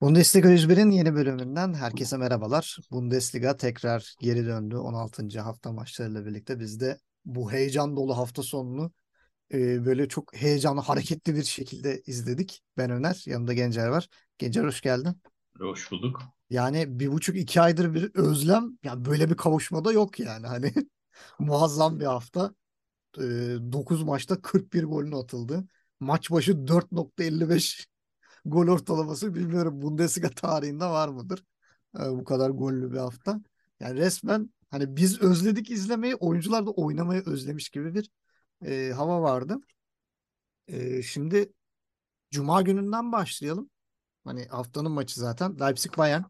Bundesliga 101'in yeni bölümünden herkese merhabalar. Bundesliga tekrar geri döndü 16. hafta maçlarıyla birlikte. Biz de bu heyecan dolu hafta sonunu e, böyle çok heyecanlı, hareketli bir şekilde izledik. Ben Öner, yanımda Gencer var. Gencer hoş geldin. Hoş bulduk. Yani bir buçuk iki aydır bir özlem. Yani böyle bir kavuşmada yok yani. Hani muazzam bir hafta. E, 9 maçta 41 golün atıldı. Maç başı 4.55 gol ortalaması bilmiyorum Bundesliga tarihinde var mıdır? Ee, bu kadar gollü bir hafta. Yani resmen hani biz özledik izlemeyi, oyuncular da oynamayı özlemiş gibi bir e, hava vardı. E, şimdi Cuma gününden başlayalım. Hani haftanın maçı zaten Leipzig Bayern.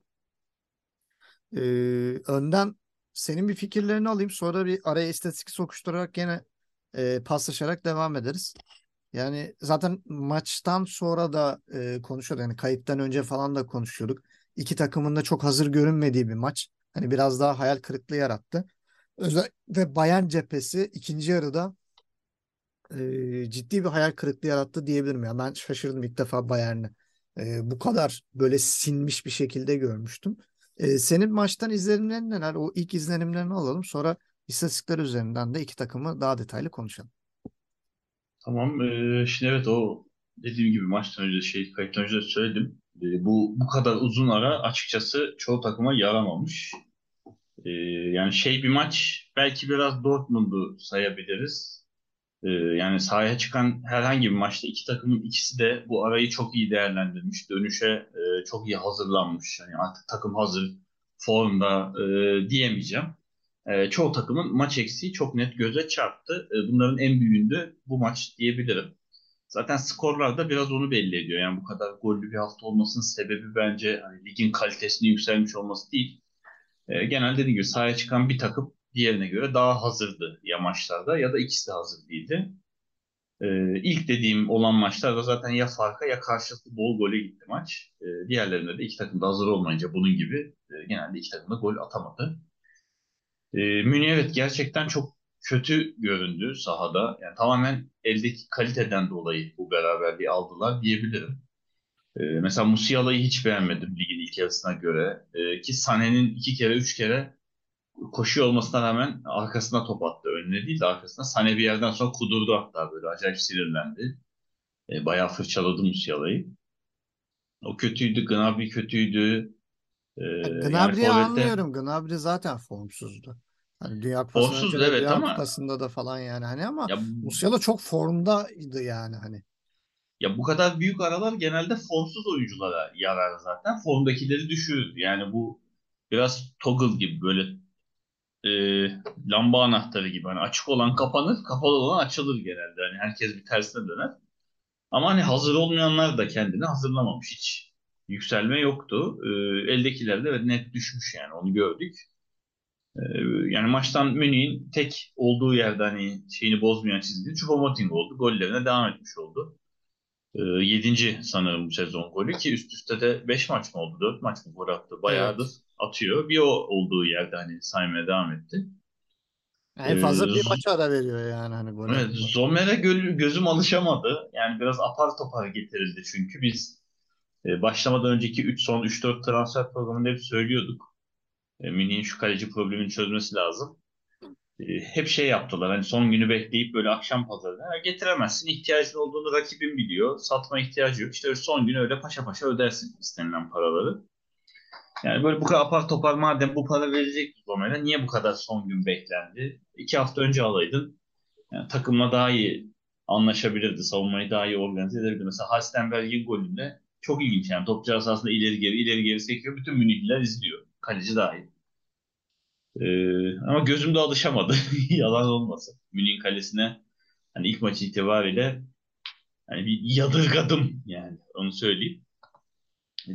E, önden senin bir fikirlerini alayım. Sonra bir araya istatistik sokuşturarak gene e, paslaşarak devam ederiz. Yani zaten maçtan sonra da e, konuşuyorduk. Yani kayıttan önce falan da konuşuyorduk. İki takımın da çok hazır görünmediği bir maç. Hani biraz daha hayal kırıklığı yarattı. Özellikle Bayern cephesi ikinci yarıda e, ciddi bir hayal kırıklığı yarattı diyebilirim. Ya ben şaşırdım ilk defa Bayern'i e, bu kadar böyle sinmiş bir şekilde görmüştüm. E, senin maçtan izlenimlerin neler? O ilk izlenimlerini alalım. Sonra istatistikler üzerinden de iki takımı daha detaylı konuşalım. Tamam. eee, şimdi evet o dediğim gibi maçtan önce şey kayıttan önce de söyledim. Eee, bu bu kadar uzun ara açıkçası çoğu takıma yaramamış. Eee, yani şey bir maç belki biraz Dortmund'u sayabiliriz. Eee, yani sahaya çıkan herhangi bir maçta iki takımın ikisi de bu arayı çok iyi değerlendirmiş. Dönüşe eee, çok iyi hazırlanmış. Yani artık takım hazır formda eee, diyemeyeceğim. E, çoğu takımın maç eksiği çok net göze çarptı. E, bunların en büyüğünde bu maç diyebilirim. Zaten skorlar da biraz onu belli ediyor. Yani bu kadar gollü bir hafta olmasının sebebi bence hani ligin kalitesinin yükselmiş olması değil. E, genelde dediğim gibi sahaya çıkan bir takım diğerine göre daha hazırdı ya maçlarda ya da ikisi de hazır değildi. E, ilk dediğim olan maçlarda zaten ya farka ya karşılıklı bol gole gitti maç. E, diğerlerinde de iki takım da hazır olmayınca bunun gibi e, genelde iki takım da gol atamadı. E, Münih evet gerçekten çok kötü göründü sahada. Yani tamamen eldeki kaliteden dolayı bu beraberliği aldılar diyebilirim. E, mesela Musiala'yı hiç beğenmedim ligin ilk yarısına göre. E, ki Sané'nin iki kere üç kere koşuyor olmasına rağmen arkasına top attı. Önüne değil de arkasına. Sané bir yerden sonra kudurdu hatta böyle acayip sinirlendi. E, bayağı fırçaladı Musiala'yı. O kötüydü. Gnabry kötüydü. E, yani Gnabry'i forvette- anlıyorum. Gnabry zaten formsuzdu. Hani Dünya Formsuz, de evet Dünya ama- Kupası'nda da falan yani hani ama Ya Musiala çok formdaydı yani hani. Ya bu kadar büyük aralar genelde formsuz oyunculara yarar zaten. Formdakileri düşürür. Yani bu biraz toggle gibi böyle e, lamba anahtarı gibi. Hani açık olan kapanır, kapalı olan açılır genelde. Hani herkes bir tersine döner. Ama hani hazır olmayanlar da kendini hazırlamamış hiç. Yükselme yoktu. E, eldekiler de net düşmüş yani onu gördük. E, yani maçtan Münih'in tek olduğu yerde hani şeyini bozmayan çizginin Choupo-Moting oldu. Gollerine devam etmiş oldu. E, yedinci sanırım bu sezon golü ki üst üste de 5 maç mı oldu? 4 maç mı gol attı? Bayağıdır Evet. atıyor. Bir o olduğu yerde hani saymaya devam etti. En fazla Ee, bir Z- maç ara veriyor yani hani gol Evet. Zomer'e gö- gözüm alışamadı. Yani biraz apar topar getirildi çünkü biz e, başlamadan önceki 3 son 3-4 transfer programında hep söylüyorduk. E, Münih'in şu kaleci problemini çözmesi lazım. E, hep şey yaptılar hani son günü bekleyip böyle akşam pazarına "Ha, getiremezsin ihtiyacın olduğunu rakibin biliyor satma ihtiyacı yok işte son gün öyle paşa paşa ödersin istenilen paraları. Yani böyle bu kadar apar topar madem bu para verecek Zomer'e niye bu kadar son gün beklendi? İki hafta önce alaydın yani takımla daha iyi anlaşabilirdi. Savunmayı daha iyi organize edebilirdi. Mesela Halstenberg'in golünde çok ilginç yani topçu aslında ileri geri ileri geri sekiyor. Bütün Münihliler izliyor. Kaleci dahil. Ee, ama gözümde alışamadı. Yalan olmasın. Münih'in kalesine hani ilk maç itibariyle hani bir yadırgadım yani onu söyleyeyim.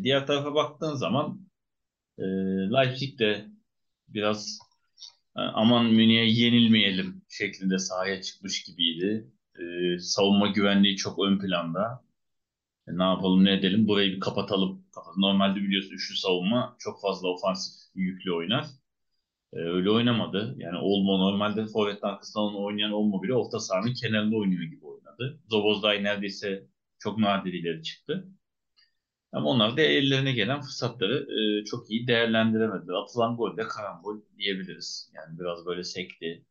Diğer tarafa baktığın zaman E, Leipzig de biraz e, aman Münih'e yenilmeyelim şeklinde sahaya çıkmış gibiydi. E, savunma güvenliği çok ön planda. E, ne yapalım ne edelim burayı bir kapatalım. Normalde biliyorsun üçlü savunma çok fazla ofansif yüklü oynar. E, öyle oynamadı. Yani Olmo normalde forvet arkasından oynayan Olmo bile orta sahanın kenarında oynuyor gibi oynadı. Zobozlay neredeyse çok nadir ileri çıktı. Ama onlar da ellerine gelen fırsatları e, çok iyi değerlendiremediler. Atılan gol de karambol diyebiliriz. Yani biraz böyle sekti.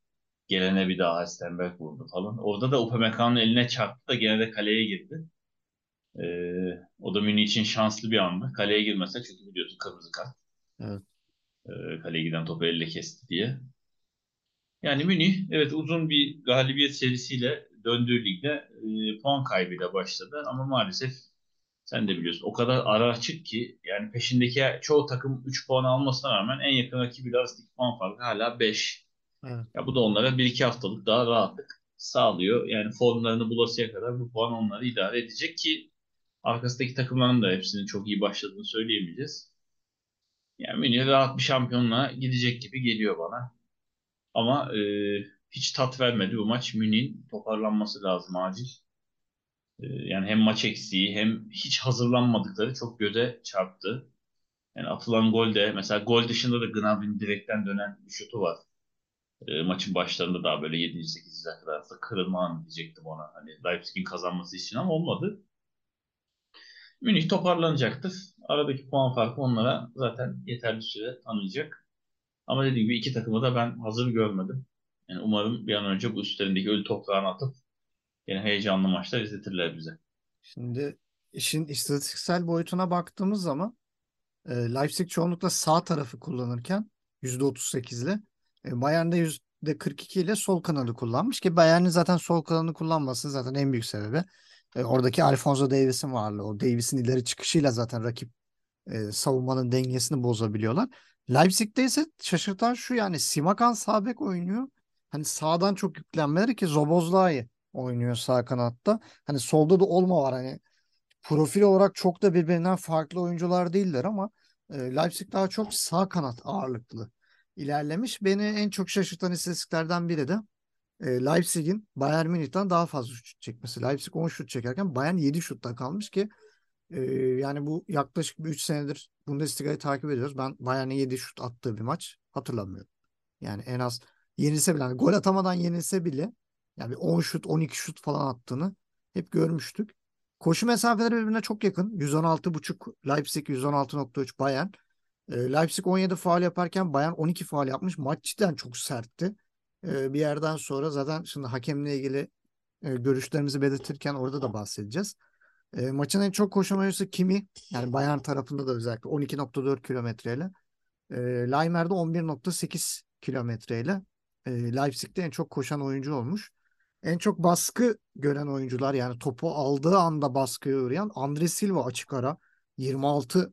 Gelene bir daha Stenberg vurdu falan. Orada da Upamecano'nun eline çarptı da gene de kaleye girdi. E, o da Münih için şanslı bir andı. Kaleye girmese çünkü biliyorsun kırmızı kart. Evet. E, kaleye giden topu elle kesti diye. Yani Münih evet uzun bir galibiyet serisiyle döndüğü ligde e, puan kaybıyla başladı ama maalesef sen de biliyorsun o kadar ara açık ki yani peşindeki çoğu takım 3 puan almasına rağmen en yakın rakibiyle arasındaki puan farkı hala 5. Evet. Ya bu da onlara 1-2 haftalık daha rahatlık sağlıyor. Yani formlarını bulasıya kadar bu puan onları idare edecek ki arkasındaki takımların da hepsinin çok iyi başladığını söyleyemeyeceğiz. Yani Münih rahat bir şampiyonluğa gidecek gibi geliyor bana. Ama e, hiç tat vermedi bu maç. Münih'in toparlanması lazım acil. E, yani hem maç eksiği hem hiç hazırlanmadıkları çok göze çarptı. Yani atılan gol de mesela gol dışında da Gnabry'nin direkten dönen bir şutu var. E, maçın başlarında daha böyle 7. 8. kadar da kırılma anı diyecektim ona. Hani Leipzig'in kazanması için ama olmadı. Münih toparlanacaktır. Aradaki puan farkı onlara zaten yeterli süre tanıyacak. Ama dediğim gibi iki takımı da ben hazır görmedim. Yani umarım bir an önce bu üstlerindeki ölü toprağını atıp yine heyecanlı maçlar izletirler bize. Şimdi işin istatistiksel boyutuna baktığımız zaman e, Leipzig çoğunlukla sağ tarafı kullanırken %38 ile e, Bayern de %42 ile sol kanadı kullanmış ki Bayern'in zaten sol kanadını kullanması zaten en büyük sebebi. E, oradaki Alfonso Davies'in varlığı. O Davies'in ileri çıkışıyla zaten rakip e, savunmanın dengesini bozabiliyorlar. Leipzig'te ise şaşırtan şu yani Simakan sağ oynuyor. Hani sağdan çok yüklenmeleri ki Zobozlai oynuyor sağ kanatta. Hani solda da Olma var hani profil olarak çok da birbirinden farklı oyuncular değiller ama e, Leipzig daha çok sağ kanat ağırlıklı ilerlemiş. Beni en çok şaşırtan istatistiklerden biri de e, Leipzig'in Bayern Münih'ten daha fazla şut çekmesi. Leipzig 10 şut çekerken Bayern 7 şutta kalmış ki e, yani bu yaklaşık 3 senedir Bundesliga'yı takip ediyoruz. Ben Bayern'in 7 şut attığı bir maç hatırlamıyorum. Yani en az yenilse bile yani gol atamadan yenilse bile yani 10 şut 12 şut falan attığını hep görmüştük. Koşu mesafeleri birbirine çok yakın. 116.5 Leipzig 116.3 Bayern. E, Leipzig 17 faal yaparken Bayern 12 faal yapmış. Maç cidden çok sertti. Bir yerden sonra zaten şimdi hakemle ilgili görüşlerimizi belirtirken orada da bahsedeceğiz. Maçın en çok koşan oyuncusu Kimi. Yani Bayern tarafında da özellikle 12.4 kilometreyle. E, Leimer'de 11.8 kilometreyle. E, Leipzig'te en çok koşan oyuncu olmuş. En çok baskı gören oyuncular yani topu aldığı anda baskıya uğrayan Andre Silva açık ara 26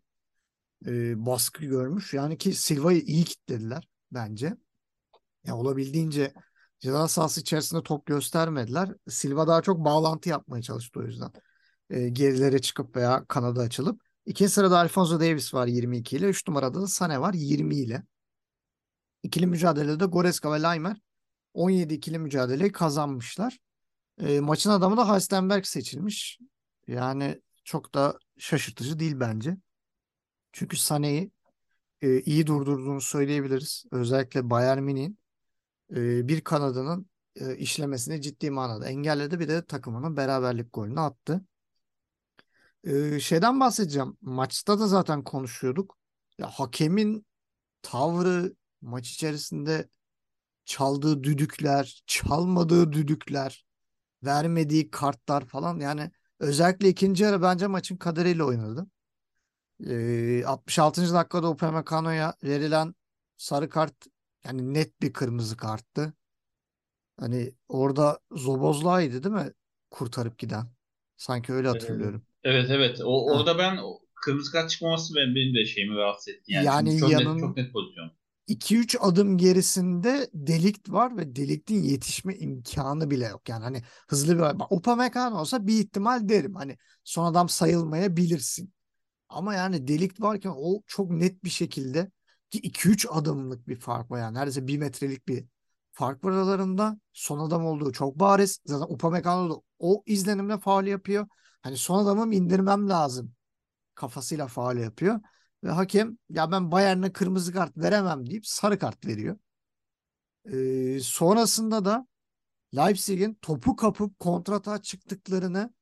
e, baskı görmüş. Yani ki Silva'yı iyi kitlediler bence. Ya olabildiğince ceza sahası içerisinde top göstermediler. Silva daha çok bağlantı yapmaya çalıştı o yüzden. E, gerilere çıkıp veya kanada açılıp. İkinci sırada Alfonso Davis var 22 ile. Üç numarada da Sane var 20 ile. İkili mücadelede Goreska ve Leimer 17 ikili mücadeleyi kazanmışlar. E, maçın adamı da Halstenberg seçilmiş. Yani çok da şaşırtıcı değil bence. Çünkü Sane'yi e, iyi durdurduğunu söyleyebiliriz. Özellikle Bayern Münih'in e, bir kanadının e, işlemesini ciddi manada engelledi. Bir de takımının beraberlik golünü attı. E, şeyden bahsedeceğim. Maçta da zaten konuşuyorduk. Ya hakemin tavrı maç içerisinde çaldığı düdükler, çalmadığı düdükler, vermediği kartlar falan yani özellikle ikinci yarı bence maçın kaderiyle oynadı. E, 66. dakikada Upamecano'ya verilen sarı kart yani net bir kırmızı karttı. Hani orada Zobozlay'dı değil mi? Kurtarıp giden. Sanki öyle hatırlıyorum. Evet evet. O, orada ben kırmızı kart çıkmaması benim, benim de şeyimi rahatsız etti. Yani, Yani çok yanın- net, çok net pozisyon. 2-3 adım gerisinde delikt var ve deliktin yetişme imkanı bile yok. Yani hani hızlı bir Upamecano olsa bir ihtimal derim. Hani son adam sayılmayabilirsin. Ama yani delik varken o çok net bir şekilde ki 2-3 adımlık bir fark var yani. Neredeyse 1 metrelik bir fark var aralarında. Son adam olduğu çok bariz. Zaten Upamecano da o izlenimle faul yapıyor. Hani son adamı indirmem lazım kafasıyla faul yapıyor. Ve hakem ya ben Bayern'e kırmızı kart veremem deyip sarı kart veriyor. Ee, sonrasında da Leipzig'in topu kapıp kontrata çıktıklarını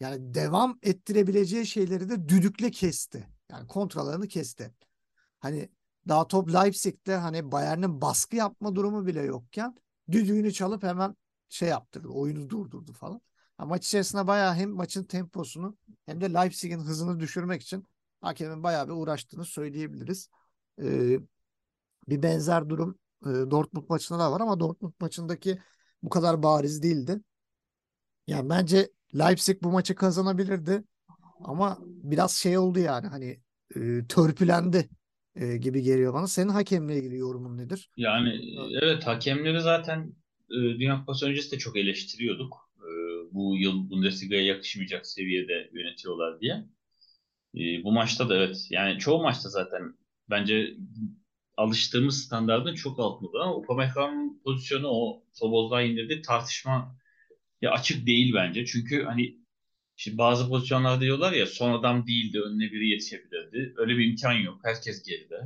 yani devam ettirebileceği şeyleri de düdükle kesti. Yani kontralarını kesti. Hani daha top Leipzig'te hani Bayern'in baskı yapma durumu bile yokken düdüğünü çalıp hemen şey yaptırdı. Oyunu durdurdu falan. Ha, maç içerisinde bayağı hem maçın temposunu hem de Leipzig'in hızını düşürmek için hakemin bayağı bir uğraştığını söyleyebiliriz. Ee, bir benzer durum e, Dortmund maçında da var ama Dortmund maçındaki bu kadar bariz değildi. Yani bence Leipzig bu maçı kazanabilirdi ama biraz şey oldu yani hani e, törpülendi e, gibi geliyor bana. Senin hakemle ilgili yorumun nedir? Yani evet hakemleri zaten e, Dünya Kupası öncesi de çok eleştiriyorduk. E, bu yıl Bundesliga'ya yakışmayacak seviyede yönetiyorlar diye. E, bu maçta da evet yani çoğu maçta zaten bence alıştığımız standartın çok altında ama Upamecano'nun pozisyonu o Soboz'dan indirdiği tartışma ya açık değil bence. Çünkü hani şimdi bazı pozisyonlarda diyorlar ya son adam değildi önüne biri yetişebilirdi. Öyle bir imkan yok. Herkes geride.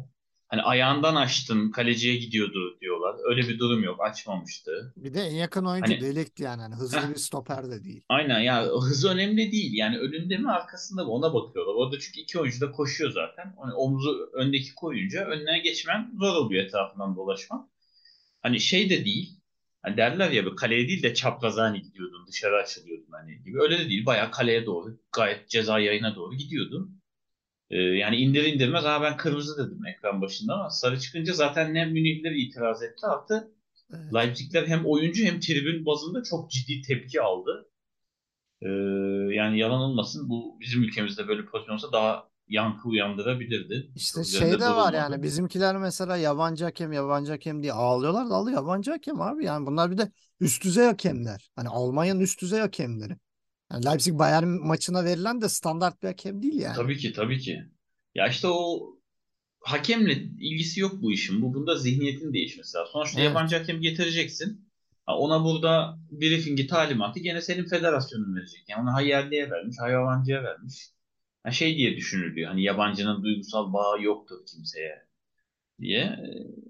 Hani ayağından açtın kaleciye gidiyordu diyorlar. Öyle bir durum yok. Açmamıştı. Bir de en yakın oyuncu Hani- Delik'ti yani. Hani hızlı Heh. bir stoper de değil. Aynen ya hız önemli değil. Yani önünde mi arkasında mı ona bakıyorlar. Orada çünkü iki oyuncu da koşuyor zaten. Hani omuzu öndeki koyunca önüne geçmen zor oluyor etrafından dolaşman. Hani şey de değil. Hani derler ya bir kaleye değil de çapraza hani gidiyordun dışarı açılıyordun hani gibi. Öyle de değil. Bayağı kaleye doğru gayet ceza yayına doğru gidiyordun. Ee, yani indir indirmez ha ben kırmızı dedim ekran başında ama sarı çıkınca zaten ne Münihliler itiraz etti artı Evet. Leipzigler hem oyuncu hem tribün bazında çok ciddi tepki aldı. Ee, yani yalan olmasın bu bizim ülkemizde böyle pozisyon olsa daha yankı uyandırabilirdi. İşte şey üzerinde de var yani bizimkiler mesela yabancı hakem yabancı hakem diye ağlıyorlar da alıyor yabancı hakem abi yani bunlar bir de üst düzey hakemler. Hani Almanya'nın üst düzey hakemleri. Yani Leipzig Bayern maçına verilen de standart bir hakem değil yani. Tabii ki tabii ki. Ya işte o hakemle ilgisi yok bu işin. Bu bunda zihniyetin değişmesi lazım. Sonuçta Evet. yabancı hakem getireceksin. Ona burada briefingi talimatı gene senin federasyonun verecek. Yani onu ha yerliye vermiş, ha yabancıya vermiş. Şey diye düşünülüyor. Hani yabancının duygusal bağı yoktur kimseye diye. Ee,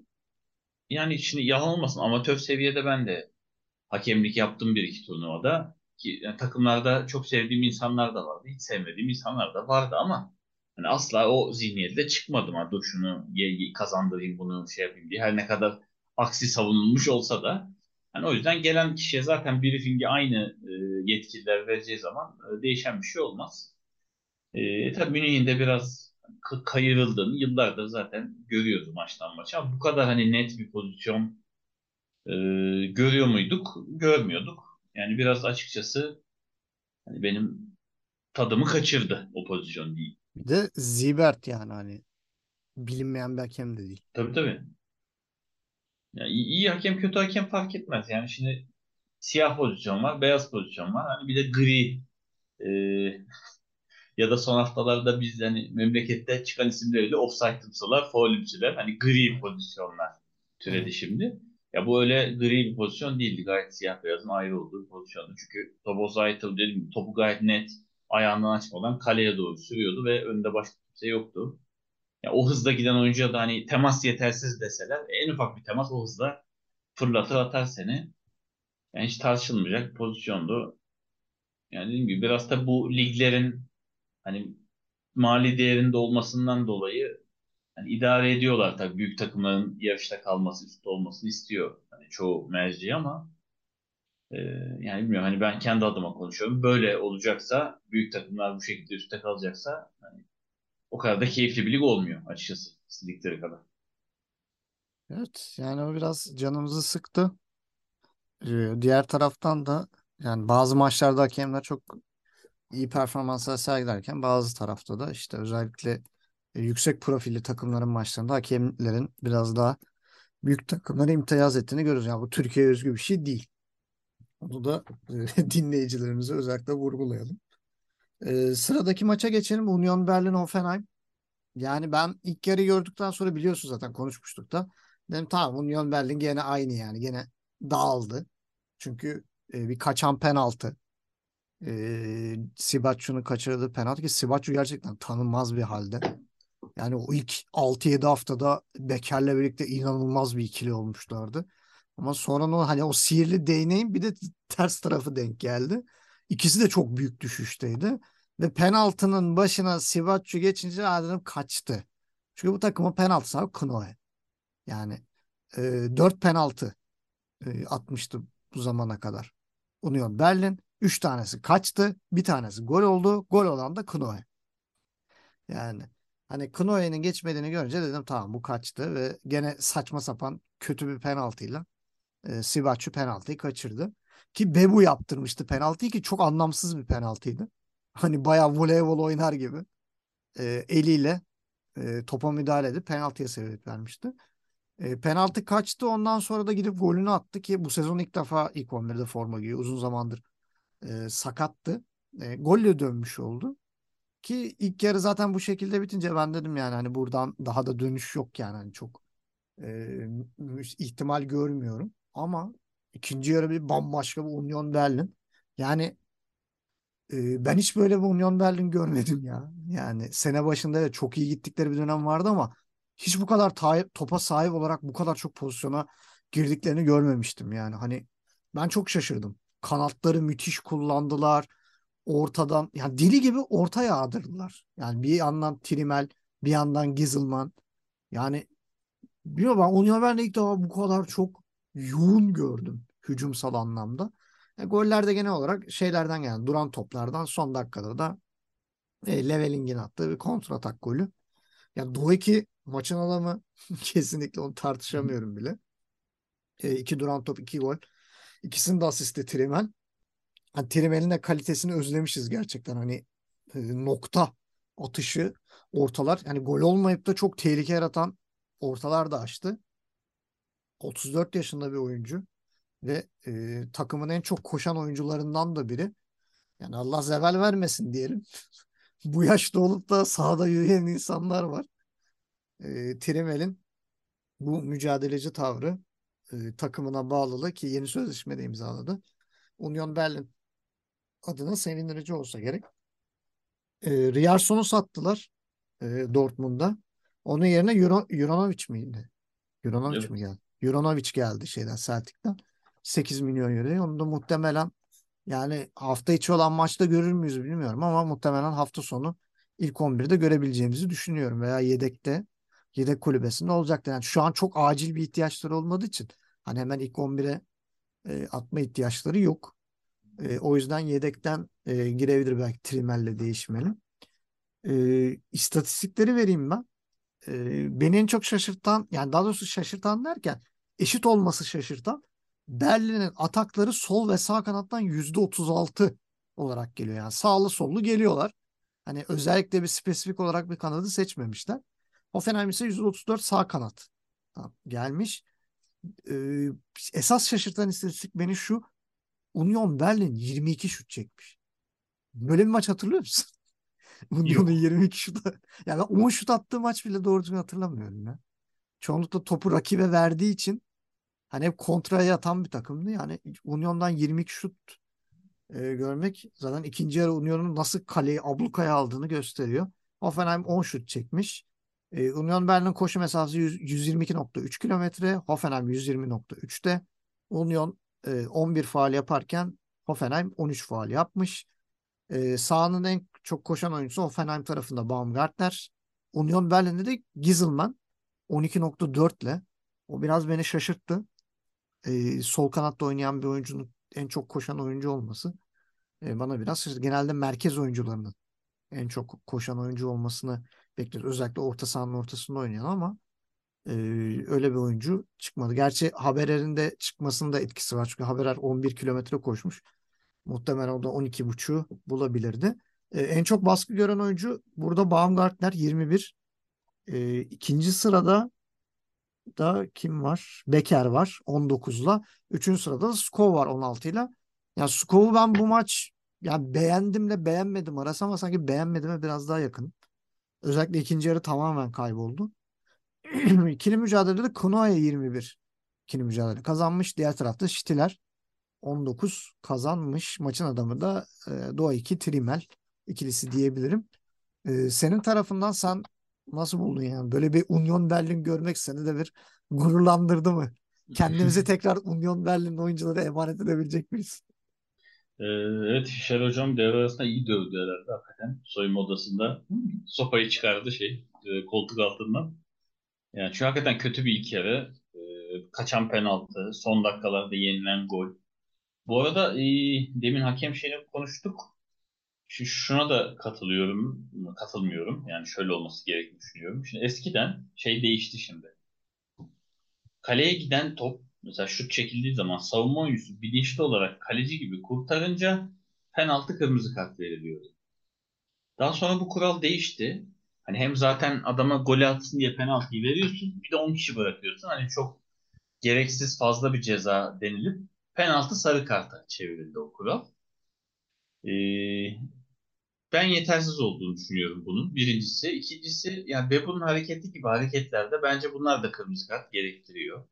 Yani şimdi yalan olmasın amatör seviyede ben de hakemlik yaptım bir iki turnuvada. Ki yani takımlarda çok sevdiğim insanlar da vardı. Hiç sevmediğim insanlar da vardı ama hani asla o zihniyetle çıkmadım. Ha, dur şunu kazandırayım bunu şey yapayım diye. Her ne kadar aksi savunulmuş olsa da hani o yüzden gelen kişiye zaten briefingi aynı e, yetkililer vereceği zaman e, değişen bir şey olmaz. E, tabii Münih'in de biraz kayırıldığını yıllardır zaten görüyoruz maçtan maça. Ama bu kadar hani net bir pozisyon e, görüyor muyduk? Görmüyorduk. Yani biraz açıkçası hani benim tadımı kaçırdı o pozisyon değil. Bir de Zibert yani hani bilinmeyen bir hakem de değil. Tabii tabii. Ya iyi, iyi hakem kötü hakem fark etmez. Yani şimdi siyah pozisyon var, beyaz pozisyon var. Hani bir de gri e, ya da son haftalarda biz hani memlekette çıkan isimleriyle offside'ımsalar, faulümsüler. Hani gri pozisyonlar türedi şimdi. Ya bu öyle gri bir pozisyon değildi. Gayet siyah beyazın ayrı olduğu bir pozisyondu. Çünkü Tobozaitov dediğim gibi topu gayet net ayağından açmadan kaleye doğru sürüyordu ve önünde başka kimse yoktu. Ya o hızda giden oyuncuya da hani temas yetersiz deseler en ufak bir temas o hızla fırlatır atar seni. Yani hiç tartışılmayacak pozisyondu. Yani dediğim gibi biraz da bu liglerin hani mali değerinde olmasından dolayı hani idare ediyorlar tabii büyük takımların yarışta kalması, üstte olmasını istiyor. Hani çoğu merci ama e, yani bilmiyorum hani ben kendi adıma konuşuyorum. Böyle olacaksa büyük takımlar bu şekilde üstte kalacaksa hani o kadar da keyifli bir lig olmuyor açıkçası istedikleri kadar. Evet yani o biraz canımızı sıktı. Ee, diğer taraftan da yani bazı maçlarda hakemler çok iyi performanslar sergilerken bazı tarafta da işte özellikle e, yüksek profilli takımların maçlarında hakemlerin biraz daha büyük takımlara imtiyaz ettiğini görüyoruz. Yani bu Türkiye özgü bir şey değil. Onu da e, dinleyicilerimize özellikle vurgulayalım. Ee, sıradaki maça geçelim. Union Berlin Hoffenheim. Yani ben ilk yarı gördükten sonra biliyorsun zaten konuşmuştuk da. Dedim tamam Union Berlin gene aynı yani. Gene dağıldı. Çünkü e, bir kaçan penaltı. E, Sibacciu'nun kaçırdığı penaltı ki Sibacciu gerçekten tanınmaz bir halde. Yani o ilk 6-7 haftada Beker'le birlikte inanılmaz bir ikili olmuşlardı. Ama sonra o hani o sihirli değneğin bir de ters tarafı denk geldi. İkisi de çok büyük düşüşteydi. Ve penaltının başına Sivaccu geçince dedim kaçtı. Çünkü bu takımın penaltı sahibi Knoe. Yani e, 4 penaltı e, atmıştı bu zamana kadar. Union Berlin. 3 tanesi kaçtı. Bir tanesi gol oldu. Gol olan da Knoe. Yani hani Knoe'nin geçmediğini görünce dedim tamam bu kaçtı ve gene saçma sapan kötü bir penaltıyla e, Sivaccu penaltıyı kaçırdı. Ki Bebu yaptırmıştı penaltıyı ki çok anlamsız bir penaltıydı. Hani bayağı voleybol oynar gibi e, eliyle e, topa müdahale edip penaltıya sebebiyet vermişti. E, penaltı kaçtı ondan sonra da gidip golünü attı ki bu sezon ilk defa ilk 11'de forma giyiyor. Uzun zamandır e, sakattı. E, golle dönmüş oldu. Ki ilk yarı zaten bu şekilde bitince ben dedim yani hani buradan daha da dönüş yok yani hani çok e, ihtimal görmüyorum. Ama ikinci yarı bir bambaşka bir Union Berlin. Yani e, ben hiç böyle bir Union Berlin görmedim ya. Yani sene başında evet çok iyi gittikleri bir dönem vardı ama hiç bu kadar ta- topa sahip olarak bu kadar çok pozisyona girdiklerini görmemiştim yani. Hani ben çok şaşırdım. Kanatları müthiş kullandılar. Ortadan yani deli gibi orta yağdırdılar. Yani bir yandan Trimel, bir yandan Gizelman. Yani bilmiyorum ben Union Berlin'de ilk defa bu kadar çok yoğun gördüm hücumsal anlamda. E, goller de genel olarak şeylerden geldi. Duran toplardan son dakikada da e, Leveling'in attığı bir kontratak golü. Yani 2 maçın adamı kesinlikle onu tartışamıyorum bile. E, iki duran top, iki gol. İkisinin de asisti Trimel. Yani Trimel'in de kalitesini özlemişiz gerçekten. Hani e, nokta atışı, ortalar. Yani gol olmayıp da çok tehlike yaratan ortalar da açtı. 34 yaşında bir oyuncu ve e, takımın en çok koşan oyuncularından da biri. Yani Allah zeval vermesin diyelim. Bu yaşta olup da sahada yürüyen insanlar var. E, Trimel'in bu mücadeleci tavrı e, takımına bağlılığı ki yeni sözleşme de imzaladı. Union Berlin adına sevindirici olsa gerek. E, Rierson'u sattılar e, Dortmund'da. Onun yerine Euro, Juranovic miydi? Juranovic Evet. mi geldi? Juranovic geldi şeyden Celtic'ten. 8 milyon euro. Onu da muhtemelen yani hafta içi olan maçta görür müyüz bilmiyorum ama muhtemelen hafta sonu ilk 11'de görebileceğimizi düşünüyorum veya yedekte yedek kulübesinde olacaktır. Yani şu an çok acil bir ihtiyaçları olmadığı için hani hemen ilk 11'e e, atma ihtiyaçları yok. E, o yüzden yedekten e, girebilir belki Trimel'le değişmeli. E, istatistikleri vereyim ben. E, beni en çok şaşırtan yani daha doğrusu şaşırtan derken eşit olması şaşırtan Berlin'in atakları sol ve sağ kanattan %36 olarak geliyor. Yani sağlı sollu geliyorlar. Hani özellikle bir spesifik olarak bir kanadı seçmemişler. Hoffenheim ise %34 sağ kanat gelmiş. Ee, esas şaşırtan istatistik beni şu. Union Berlin 22 şut çekmiş. Böyle bir maç hatırlıyor musun? Union'un 22 şut. Yani ben 10 şut attığı maç bile doğru düzgün hatırlamıyorum ya. Çoğunlukla topu rakibe verdiği için hani hep kontraya atan bir takımdı. Yani Union'dan 22 şut e, görmek zaten ikinci yarı Union'un nasıl kaleyi ablukaya aldığını gösteriyor. Hoffenheim 10 şut çekmiş. E, Union Berlin koşu mesafesi 100 122.3 kilometre. Hoffenheim 120.3'te. Union e, 11 faal yaparken Hoffenheim 13 faal yapmış. E, sahanın en çok koşan oyuncusu Hoffenheim tarafında Baumgartner. Union Berlin'de de Giselman 12.4 ile. O biraz beni şaşırttı. E, sol kanatta oynayan bir oyuncunun en çok koşan oyuncu olması e, bana biraz şaşırttı. Genelde merkez oyuncularının en çok koşan oyuncu olmasını bekliyoruz. Özellikle orta sahanın ortasında oynayan ama e, öyle bir oyuncu çıkmadı. Gerçi Haberer'in de çıkmasının da etkisi var. Çünkü Haberer 11 kilometre koşmuş. Muhtemelen o da 12.5'u bulabilirdi. E, en çok baskı gören oyuncu burada Baumgartner 21. E, ikinci sırada da kim var? Becker var 19'la. Üçüncü sırada da Skov var 16'yla. Yani Skov'u ben bu maç yani beğendimle beğenmedim arası ama sanki beğenmedime biraz daha yakın. Özellikle ikinci yarı tamamen kayboldu. İkili mücadelede Kunoya 21 ikili mücadele kazanmış. Diğer tarafta Şitiler 19 kazanmış. Maçın adamı da e, Doğa 2 Trimel ikilisi diyebilirim. E, senin tarafından sen nasıl buldun yani? Böyle bir Union Berlin görmek seni de bir gururlandırdı mı? Kendimizi tekrar Union Berlin oyunculara emanet edebilecek miyiz? Ee, evet Fischer hocam devre arasında iyi dövdü herhalde hakikaten. Soyunma odasında sopayı çıkardı şey e, koltuk altından. Yani şu hakikaten kötü bir ilk yarı. Ee, kaçan penaltı, son dakikalarda yenilen gol. Bu arada e, demin hakem şeyini konuştuk. Şu, şuna da katılıyorum, katılmıyorum. Yani şöyle olması gerektiğini düşünüyorum. Şimdi eskiden şey değişti şimdi. Kaleye giden top mesela şut çekildiği zaman savunma oyuncusu bilinçli olarak kaleci gibi kurtarınca penaltı kırmızı kart veriliyordu. Daha sonra bu kural değişti. Hani hem zaten adama golü atsın diye penaltıyı veriyorsun bir de 10 kişi bırakıyorsun. Hani çok gereksiz fazla bir ceza denilip penaltı sarı karta çevrildi o kural. Ee, ben yetersiz olduğunu düşünüyorum bunun. Birincisi. ikincisi yani Bebu'nun hareketi gibi hareketlerde bence bunlar da kırmızı kart gerektiriyor.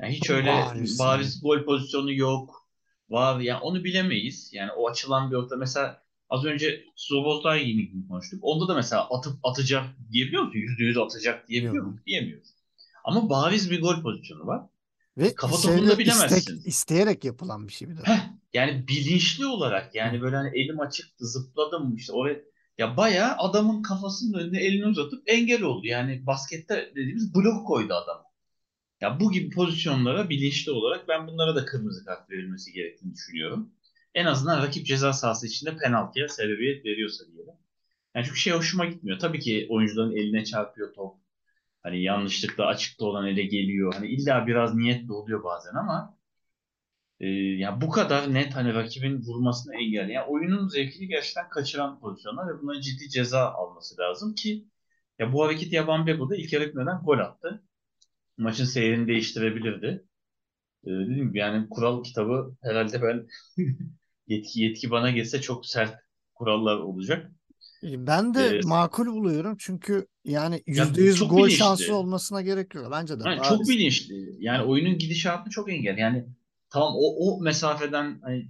Yani hiç öyle Bariz. bariz gol pozisyonu yok. Var yani onu bilemeyiz. Yani o açılan bir orta mesela az önce Slobozlay yine konuştuk. Onda da mesela atıp atacak diyebiliyor musun? Yüzde yüz atacak diyebiliyor musun? Diyemiyoruz. Ama bariz bir gol pozisyonu var. Ve Kafa topunu da istek- bilemezsin. isteyerek yapılan bir şey bir de. Heh, yani bilinçli olarak yani böyle hani elim açıktı zıpladım işte oraya ya bayağı adamın kafasının önüne elini uzatıp engel oldu. Yani baskette dediğimiz blok koydu adam. Ya bu gibi pozisyonlara bilinçli olarak ben bunlara da kırmızı kart verilmesi gerektiğini düşünüyorum. En azından rakip ceza sahası içinde penaltıya sebebiyet veriyorsa diyelim. Yani çünkü şey hoşuma gitmiyor. Tabii ki oyuncuların eline çarpıyor top. Hani yanlışlıkla açıkta olan ele geliyor. Hani illa biraz niyetli oluyor bazen ama e, ya bu kadar net hani rakibin vurmasını engelleyen yani oyunun zevkini gerçekten kaçıran pozisyonlar ve buna ciddi ceza alması lazım ki ya bu hareketi yapan Bebo da ilk yarı gol attı. Maçın seyrini değiştirebilirdi. E, dediğim gibi yani kural kitabı herhalde ben yetki yetki bana geçse çok sert kurallar olacak. Ben de Evet. makul buluyorum çünkü yani Ya %100 çok gol bilinçli. şansı olmasına gerek yok. Bence de Yani çok bilinçli. Yani oyunun gidişatını çok engel. Yani tamam o, o mesafeden hani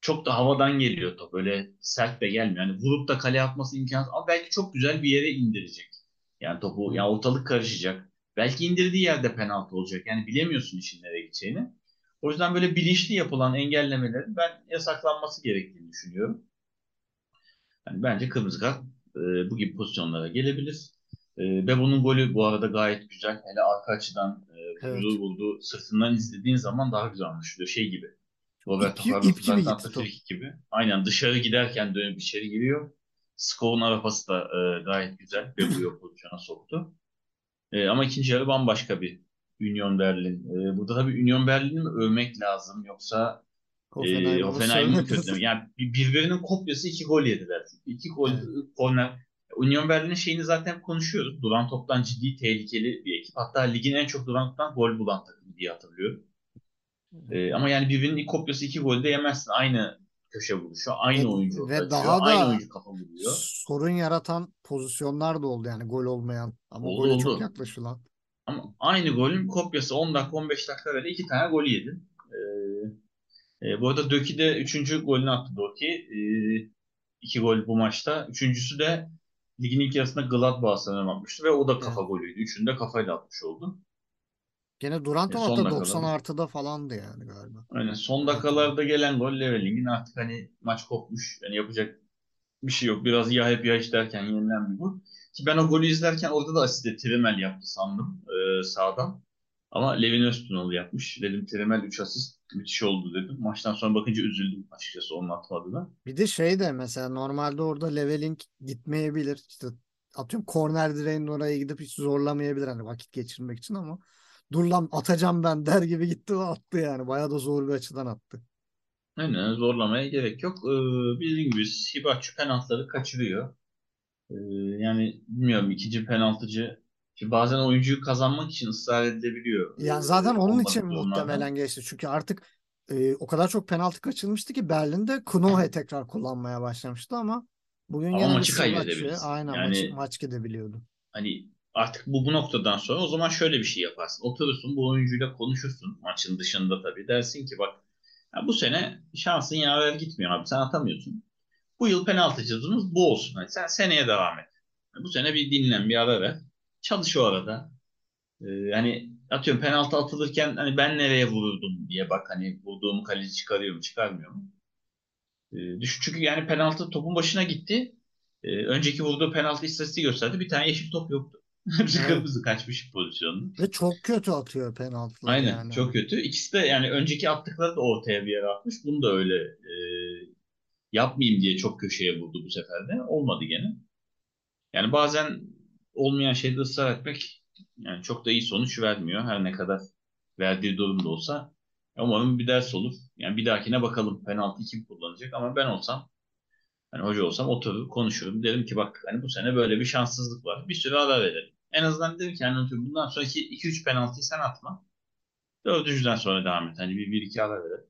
çok da havadan geliyor top. Böyle sert de gelmiyor. Yani vurup da kaleye atması imkansız. Ama belki çok güzel bir yere indirecek. Yani topu, yani ortalık karışacak. Belki indirdiği yerde penaltı olacak. Yani bilemiyorsun işin nereye gideceğini. O yüzden böyle bilinçli yapılan engellemelerin ben yasaklanması gerektiğini düşünüyorum. Yani bence kırmızı kart e, bu gibi pozisyonlara gelebilir. E, Bebo'nun golü bu arada gayet güzel. Hele arka açıdan e, Evet. vurduğu sırtından izlediğin zaman daha güzel anlaşılıyor. Şey gibi. Roberto Carlos ip gibi. Aynen dışarı giderken dönüp içeri giriyor. Skov'un arabası da e, gayet güzel. Bebo'yu o pozisyona soktu. E, ama ikinci yarı bambaşka bir Union Berlin. E, burada tabii Union Berlin'i mi övmek lazım yoksa e, Hoffenheim'ı Hoffenheim'in sövmek kötü. Yani bir- birbirinin kopyası iki gol yediler. İki gol Evet. korner. Union Berlin'in şeyini zaten konuşuyoruz. Duran toptan ciddi tehlikeli bir ekip. Hatta ligin en çok duran toptan gol bulan takımı diye hatırlıyorum. E, ama yani birbirinin kopyası iki golde yemezsin. Aynı köşe vuruşu, aynı Ve- oyuncu ve daha da aynı oyuncu kafa vuruyor. sorun yaratan pozisyonlar da oldu yani gol olmayan ama Oldu, gole çok oldu. yaklaşılan. Ama aynı golün kopyası 10 dakika 15 dakika böyle iki tane gol yedin. Ee, e, bu arada Döki de 3. golünü attı Doki. Ee, iki gol bu maçta. Üçüncüsü de ligin ilk yarısında Gladbach sanırım atmıştı ve o da kafa Evet. golüydü. Üçünü de kafayla atmış oldu. Gene Durant E, ama dakikalarda. 90 artıda falandı yani galiba. Aynen son dakikalarda gelen gol Leveling'in artık hani maç kopmuş. Yani yapacak bir şey yok. Biraz ya hep ya hiç derken yenilen bir gol. Ki ben o golü izlerken orada da asiste Trimel yaptı sandım e, sağdan. Ama Levin Öztunal yapmış. Dedim Trimel 3 asist müthiş oldu dedim. Maçtan sonra bakınca üzüldüm açıkçası onun atmadığına. Bir de şey de mesela normalde orada leveling gitmeyebilir. İşte atıyorum korner direğinin oraya gidip hiç zorlamayabilir hani vakit geçirmek için ama dur lan atacağım ben der gibi gitti ve attı yani. Bayağı da zor bir açıdan attı. Aynen zorlamaya gerek yok. Ee, bildiğin gibi Hibachi penaltıları kaçırıyor. Ee, yani bilmiyorum ikinci penaltıcı Şimdi bazen oyuncuyu kazanmak için ısrar edilebiliyor. Yani zaten onun olmadık için muhtemelen geçti. Çünkü artık e, o kadar çok penaltı kaçırmıştı ki Berlin'de Knohe tekrar kullanmaya başlamıştı ama bugün Ama maçı kaybedebilirsin. Aynen Yani- maçı, maç gidebiliyordu. Hani artık bu bu noktadan sonra o zaman şöyle bir şey yaparsın. Oturursun bu oyuncuyla konuşursun maçın dışında tabii. Dersin ki bak ya bu sene şansın yaver gitmiyor abi sen atamıyorsun. Bu yıl penaltıcılığımız bu olsun. Hani sen seneye devam et. Bu sene bir dinlen bir ara ver. Çalış o arada. Ee, hani atıyorum penaltı atılırken hani ben nereye vururdum diye bak hani vurduğum kaleci çıkarıyor mu çıkarmıyor mu? Ee, çünkü yani penaltı topun başına gitti. Ee, önceki vurduğu penaltı istatistiği gösterdi. Bir tane yeşil top yoktu. Kırmızı kaçmış pozisyonun. Ve çok kötü atıyor penaltıları Aynen yani. çok kötü. İkisi de yani önceki attıkları da ortaya bir yere atmış. Bunu da öyle e, yapmayayım diye çok köşeye vurdu bu sefer de. Olmadı gene. Yani bazen olmayan şeyde ısrar etmek yani çok da iyi sonuç vermiyor. Her ne kadar verdiği durumda olsa. Umarım bir ders olur. Yani bir dahakine bakalım penaltı kim kullanacak ama ben olsam hani hoca olsam oturur konuşurum. Derim ki bak hani bu sene böyle bir şanssızlık var. Bir süre ara verelim. En azından derim ki hani bundan sonraki 2-3 penaltıyı sen atma. Dördüncüden sonra devam et. Hani bir, bir iki ara verelim.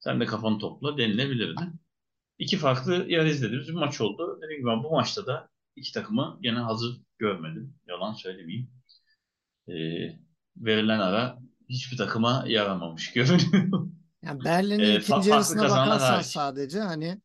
Sen de kafanı topla denilebilirdi. İki farklı yer izlediğimiz bir maç oldu. Dediğim gibi ben bu maçta da iki takımı gene hazır görmedim. Yalan söylemeyeyim. Ee, verilen ara hiçbir takıma yaramamış görünüyor. Yani Berlin'in Ee, ikinci yarısına bakarsan hariç. sadece hani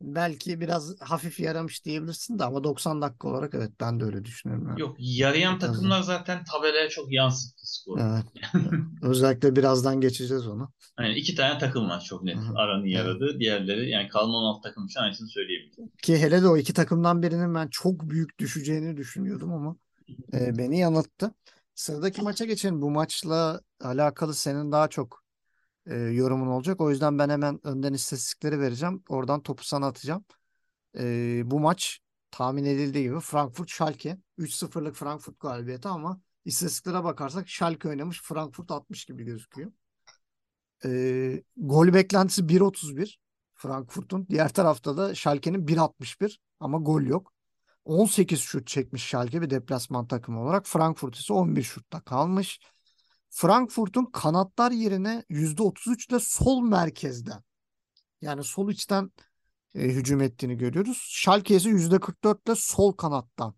belki biraz hafif yaramış diyebilirsin de ama 90 dakika olarak evet ben de öyle düşünüyorum. yani. Yok yarayan azı. takımlar zaten tabelaya çok yansıttı skoru. Evet. Özellikle birazdan geçeceğiz onu. Hani iki tane takım var çok net. Aranın Evet. yaradığı. Diğerleri yani kalan 16 takım için aynısını söyleyemeyeceğim. Ki hele de o iki takımdan birinin ben çok büyük düşeceğini düşünüyordum ama e, beni yanılttı. Sıradaki maça geçelim. Bu maçla alakalı senin daha çok e, yorumun olacak. O yüzden ben hemen önden istatistikleri vereceğim. Oradan topu sana atacağım. E, bu maç tahmin edildiği gibi Frankfurt Schalke 3-0'lık Frankfurt galibiyeti ama istatistiklere bakarsak Schalke oynamış Frankfurt 60 gibi gözüküyor. E, gol beklentisi 1.31 Frankfurt'un. Diğer tarafta da Schalke'nin 1.61 ama gol yok. 18 şut çekmiş Schalke bir deplasman takımı olarak. Frankfurt ise 11 şutta kalmış. Frankfurt'un kanatlar yerine %33 ile sol merkezden yani sol içten e, hücum ettiğini görüyoruz. Schalke ise %44 ile sol kanattan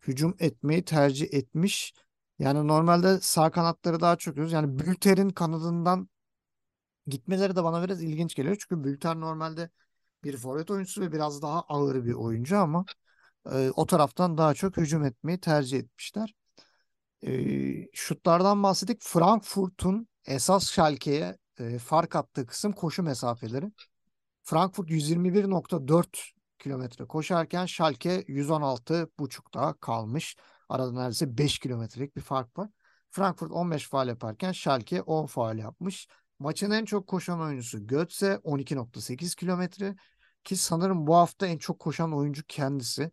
hücum etmeyi tercih etmiş. Yani normalde sağ kanatları daha çok görüyoruz. Yani Bülter'in kanadından gitmeleri de bana biraz ilginç geliyor. Çünkü Bülter normalde bir forvet oyuncusu ve biraz daha ağır bir oyuncu ama e, o taraftan daha çok hücum etmeyi tercih etmişler. Şutlardan bahsettik. Frankfurt'un esas Schalke'ye e, fark attığı kısım koşu mesafeleri. Frankfurt 121.4 kilometre koşarken Schalke 116.5'da kalmış. Arada neredeyse 5 kilometrelik bir fark var. Frankfurt 15 faal yaparken Schalke 10 faal yapmış. Maçın en çok koşan oyuncusu Götze 12.8 kilometre ki sanırım bu hafta en çok koşan oyuncu kendisi.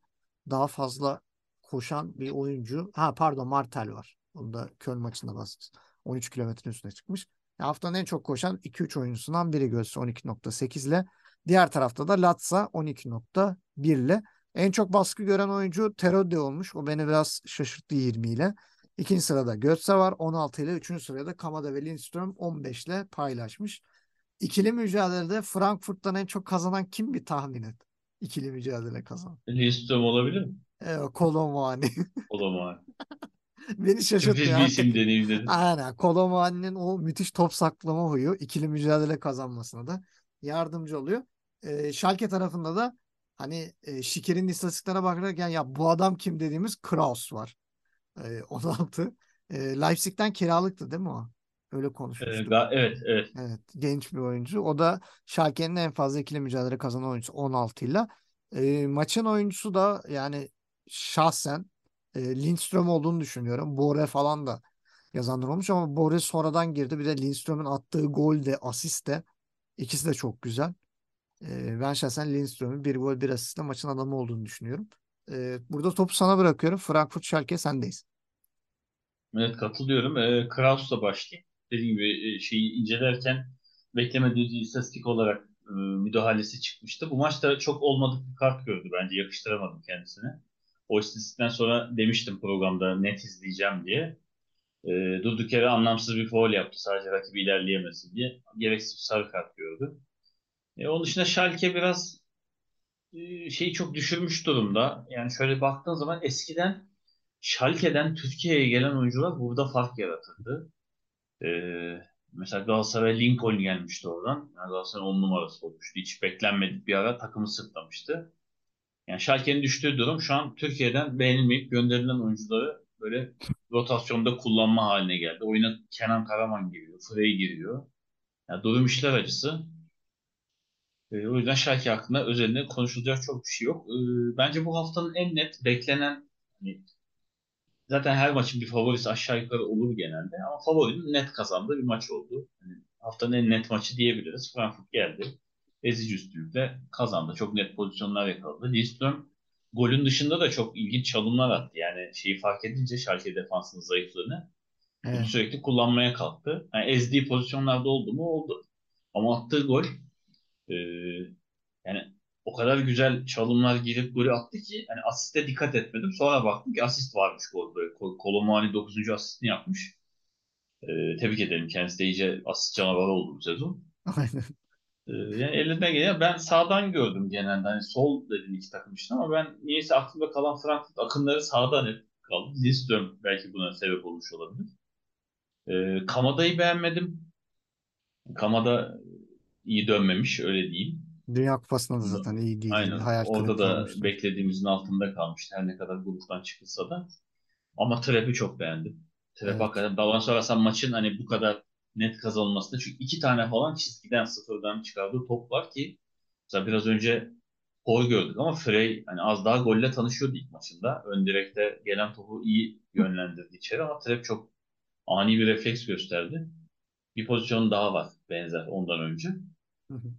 Daha fazla koşan bir oyuncu. Ha pardon Martel var. Onu da Köln maçında bahsediyoruz. 13 kilometrenin üstüne çıkmış. Ya haftanın en çok koşan 2-3 oyuncusundan biri Götze 12.8 ile. Diğer tarafta da Latza 12.1 ile. En çok baskı gören oyuncu Terodde olmuş. O beni biraz şaşırttı 20 ile. İkinci sırada Götze var 16 ile. Üçüncü sırada Kamada ve Lindström 15 ile paylaşmış. İkili mücadelede Frankfurt'tan en çok kazanan kim bir tahmin et. İkili mücadele kazanan. Lindström olabilir mi? Ee, Kolomani. Olamaz. Beni şaşırttı ya. bir isim deneyim dedim. Aynen. Kolomani'nin o müthiş top saklama huyu ikili mücadele kazanmasına da yardımcı oluyor. Ee, Schalke tarafında da hani e, Şiker'in istatistiklerine bakarken ya bu adam kim dediğimiz Kraus var. Ee, 16. Ee, Leipzig'ten kiralıktı değil mi o? Öyle Ee, konuşmuştuk. ga- evet evet. Evet, genç bir oyuncu. O da Schalke'nin en fazla ikili mücadele kazanan oyuncusu 16 ile. E, maçın oyuncusu da yani şahsen e, Lindström olduğunu düşünüyorum. Bore falan da yazanlar olmuş ama Bore sonradan girdi. Bir de Lindström'ün attığı gol de asist de ikisi de çok güzel. E, ben şahsen Lindström'ün bir gol bir asistle maçın adamı olduğunu düşünüyorum. E, burada topu sana bırakıyorum. Frankfurt Schalke sendeyiz. Evet katılıyorum. Ee, Kraus'la başlayayım. Dediğim gibi e, şeyi incelerken beklemediğimiz istatistik olarak e, müdahalesi çıkmıştı. Bu maçta çok olmadık bir kart gördü bence. Yakıştıramadım kendisine. O istatistikten sonra demiştim programda net izleyeceğim diye. E, durduk yere anlamsız bir faul yaptı sadece rakip ilerleyemesin diye. Gereksiz bir sarı kart gördü. E, onun dışında Schalke biraz e, şeyi çok düşürmüş durumda. Yani şöyle baktığın zaman eskiden Schalke'den Türkiye'ye gelen oyuncular burada fark yaratırdı. E, mesela Galatasaray Lincoln gelmişti oradan. Yani Galatasaray 10 numarası olmuştu. Hiç beklenmedik bir ara takımı sırtlamıştı. Yani Schalke'nin düştüğü durum şu an Türkiye'den beğenilmeyip gönderilen oyuncuları böyle rotasyonda kullanma haline geldi. Oyuna Kenan Karaman giriyor, Frey giriyor. Yani durum işler acısı. E, o yüzden Schalke hakkında özelinde konuşulacak çok bir şey yok. E, bence bu haftanın en net beklenen hani zaten her maçın bir favorisi aşağı yukarı olur genelde ama favorinin net kazandığı bir maç oldu. Hani haftanın en net maçı diyebiliriz. Frankfurt geldi. Ezici üstünlükle kazandı. Çok net pozisyonlar yakaladı. Lindström golün dışında da çok ilginç çalımlar attı. Yani şeyi fark edince Schalke defansının zayıflığını Evet. sürekli kullanmaya kalktı. Yani ezdiği pozisyonlarda oldu mu? Oldu. Ama attığı gol e, yani o kadar güzel çalımlar girip golü attı ki hani asiste dikkat etmedim. Sonra baktım ki asist varmış golde. Kol Kolomani 9. asistini yapmış. E, tebrik ederim. Kendisi de iyice asist canavarı oldu bu sezon. Aynen. E, yani elinden geliyor. Ben sağdan gördüm genelde. Hani sol dedim iki takım için ama ben niyeyse aklımda kalan Frankfurt akınları sağdan hep kaldı. Lindström belki buna sebep olmuş olabilir. E, Kamada'yı beğenmedim. Kamada iyi dönmemiş öyle diyeyim. Dünya Kupası'nda da zaten iyi değildi. Aynen. Hayal Orada da olmuştu. beklediğimizin altında kalmıştı. Her ne kadar gruptan çıkılsa da. Ama Trap'i çok beğendim. Trap Evet. hakikaten bana sorarsan maçın hani bu kadar net kazanılmasında çünkü iki tane falan çizgiden sıfırdan çıkardığı top var ki mesela biraz önce gol gördük ama Frey hani az daha golle tanışıyordu ilk maçında. Ön direkte gelen topu iyi yönlendirdi içeri ama Trap çok ani bir refleks gösterdi. Bir pozisyon daha var benzer ondan önce.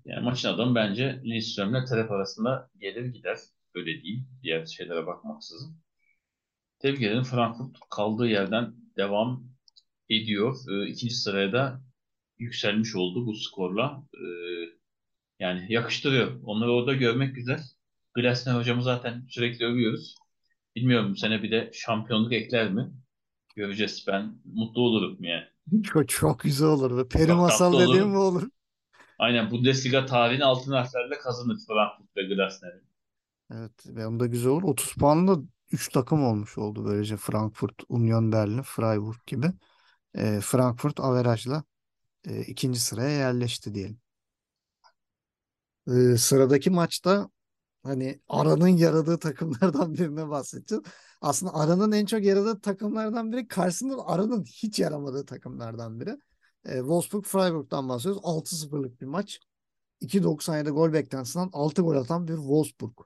Yani maçın adamı bence Lindström'le Trap arasında gelir gider. Öyle diyeyim. Diğer şeylere bakmaksızın. Tebrik ederim. Frankfurt kaldığı yerden devam ediyor. Ee, ikinci sıraya da yükselmiş oldu bu skorla. Ee, yani yakıştırıyor. Onları orada görmek güzel. Glasner hocamı zaten sürekli övüyoruz. Bilmiyorum bu sene bir de şampiyonluk ekler mi? Göreceğiz. Ben mutlu olurum yani. Çok, çok güzel olur. Peri Çok masal dediğim mi olur? Aynen Bundesliga tarihini altın harflerle kazanır Frankfurt ve Glasner'in. Evet ve onda güzel olur. 30 puanlı 3 takım olmuş oldu böylece. Frankfurt, Union Berlin, Freiburg gibi. E, Frankfurt averajla e, ikinci sıraya yerleşti diyelim. E, sıradaki maçta hani Aran'ın yaradığı takımlardan birine bahsedeceğiz. Aslında Aran'ın en çok yaradığı takımlardan biri karşısında Aran'ın hiç yaramadığı takımlardan biri. E, Wolfsburg Freiburg'dan bahsediyoruz. 6-0'lık bir maç. 2.97 gol beklentisinden 6 gol atan bir Wolfsburg.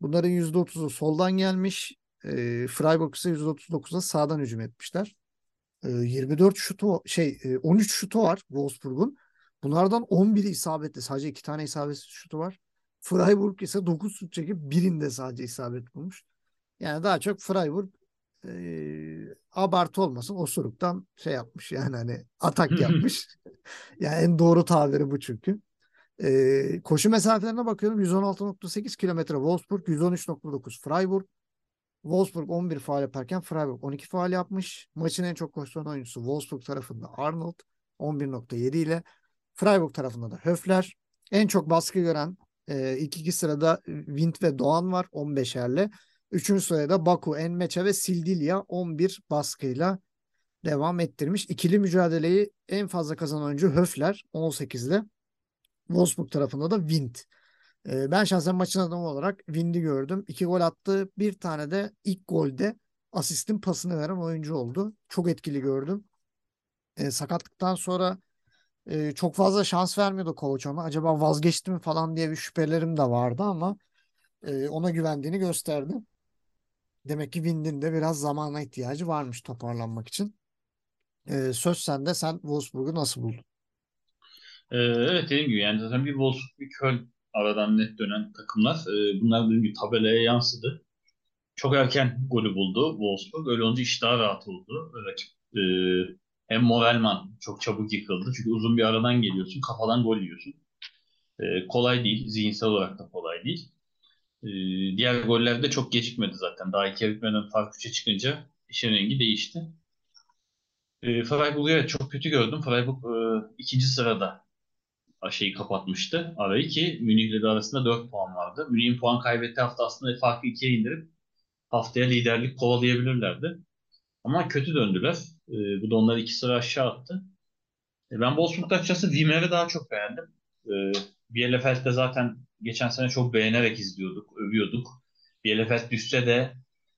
Bunların %30'u soldan gelmiş. E, Freiburg ise %39'da sağdan hücum etmişler. E, 24 şutu şey e, 13 şutu var Wolfsburg'un. Bunlardan 11'i isabetli. Sadece 2 tane isabetsiz şutu var. Freiburg ise 9 şut çekip birinde sadece isabet bulmuş. Yani daha çok Freiburg e, abartı olmasın osuruktan şey yapmış yani hani atak yapmış. yani en doğru tabiri bu çünkü. E, koşu mesafelerine bakıyorum 116.8 kilometre Wolfsburg 113.9 Freiburg Wolfsburg 11 faal yaparken Freiburg 12 faal yapmış. Maçın en çok koşturan oyuncusu Wolfsburg tarafında Arnold 11.7 ile Freiburg tarafında da Höfler. En çok baskı gören e, ilk iki sırada Wind ve Doğan var 15'erle. Üçüncü sırada Baku, Enmeçe ve Sildilya 11 baskıyla devam ettirmiş. İkili mücadeleyi en fazla kazanan oyuncu Höfler 18'de. Wolfsburg tarafında da Wind. Ee, ben şahsen maçın adamı olarak Wind'i gördüm. İki gol attı. Bir tane de ilk golde asistin pasını veren oyuncu oldu. Çok etkili gördüm. Ee, sakatlıktan sonra e, çok fazla şans vermiyordu koç ona. Acaba vazgeçti mi falan diye bir şüphelerim de vardı ama e, ona güvendiğini gösterdi. Demek ki Wind'in de biraz zamana ihtiyacı varmış toparlanmak için. Ee, söz sende. Sen Wolfsburg'u nasıl buldun? Evet dediğim gibi yani zaten bir Wolfsburg bir Köln aradan net dönen takımlar. Ee, bunlar dediğim gibi tabelaya yansıdı. Çok erken golü buldu Wolfsburg. Öyle olunca iş daha rahat oldu. Rakip e, hem Morelman çok çabuk yıkıldı. Çünkü uzun bir aradan geliyorsun. Kafadan gol yiyorsun. E, kolay değil. Zihinsel olarak da kolay değil. E, diğer goller de çok gecikmedi zaten. Daha iki bitmeden fark 3'e çıkınca işin rengi değişti. E, Freiburg'u çok kötü gördüm. Freiburg e, ikinci sırada şeyi kapatmıştı arayı ki Münih'le de arasında 4 puan vardı. Münih'in puan kaybettiği hafta aslında farkı ikiye indirip haftaya liderlik kovalayabilirlerdi. Ama kötü döndüler. E, bu da onları iki sıra aşağı attı. E, ben Wolfsburg açıkçası Wimmer'i daha çok beğendim. E, Bielefeld'de zaten geçen sene çok beğenerek izliyorduk, övüyorduk. Bielefeld düşse de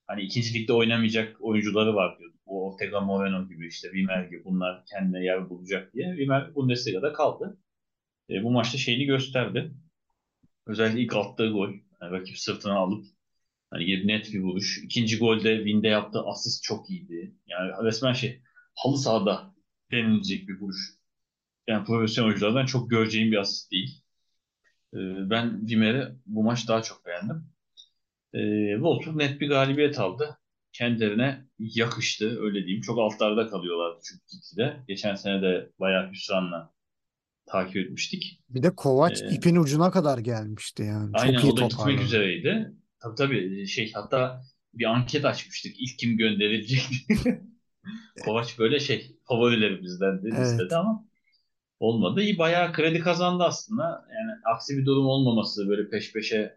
hani ikinci ligde oynamayacak oyuncuları var diyorduk. O Ortega Moreno gibi işte Wimmer gibi bunlar kendine yer bulacak diye. Wimmer Bundesliga'da kaldı. E, bu maçta şeyini gösterdi. Özellikle ilk attığı gol. Yani rakip sırtına alıp hani net bir vuruş. İkinci golde Winde yaptığı asist çok iyiydi. Yani resmen şey halı sahada denilecek bir vuruş. Yani profesyonel oyunculardan çok göreceğim bir asist değil. E, ben Wimmer'i bu maç daha çok beğendim. E, Wolfsburg net bir galibiyet aldı. Kendilerine yakıştı öyle diyeyim. Çok altlarda kalıyorlardı çünkü ikide. Geçen sene de bayağı hüsranla takip etmiştik. Bir de Kovac Ee, ipin ucuna kadar gelmişti yani. Aynen Çok iyi o da gitmek üzereydi. Tabii tabii şey hatta bir anket açmıştık. İlk kim gönderilecek. Kovac böyle şey favorilerimizden de Evet. listede ama olmadı. İyi bayağı kredi kazandı aslında. Yani aksi bir durum olmaması böyle peş peşe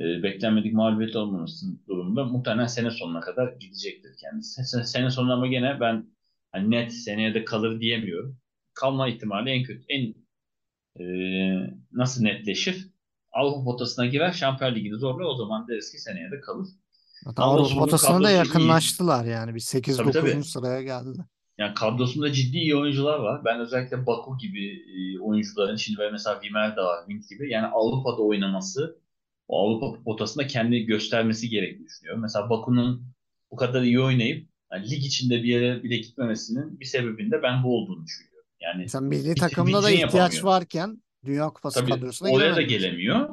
e, beklenmedik mağlubiyet olmaması durumunda muhtemelen sene sonuna kadar gidecektir kendisi. Sene, sene sonuna ama gene ben hani net seneye de kalır diyemiyorum. Kalma ihtimali en kötü en e, nasıl netleşir? Avrupa potasına girer, Şampiyon Ligi'ni zorlar. O zaman deriz ki seneye de kalır. Hatta Avrupa potasına da kadrosu iyi. yakınlaştılar yani. Bir Tabii, 8-9. tabii. sıraya geldi. Yani kadrosunda ciddi iyi oyuncular var. Ben özellikle Baku gibi e, oyuncuların, şimdi böyle mesela Wimmer de var, Wind gibi. Yani Avrupa'da oynaması, o Avrupa potasında kendini göstermesi gerektiğini düşünüyorum. Mesela Baku'nun bu kadar iyi oynayıp yani lig içinde bir yere bile gitmemesinin bir sebebinin de ben bu olduğunu düşünüyorum. Yani Mesela milli takımda da ihtiyaç yapamıyor. varken Dünya Kupası Tabii kadrosuna oraya da gelemiyor.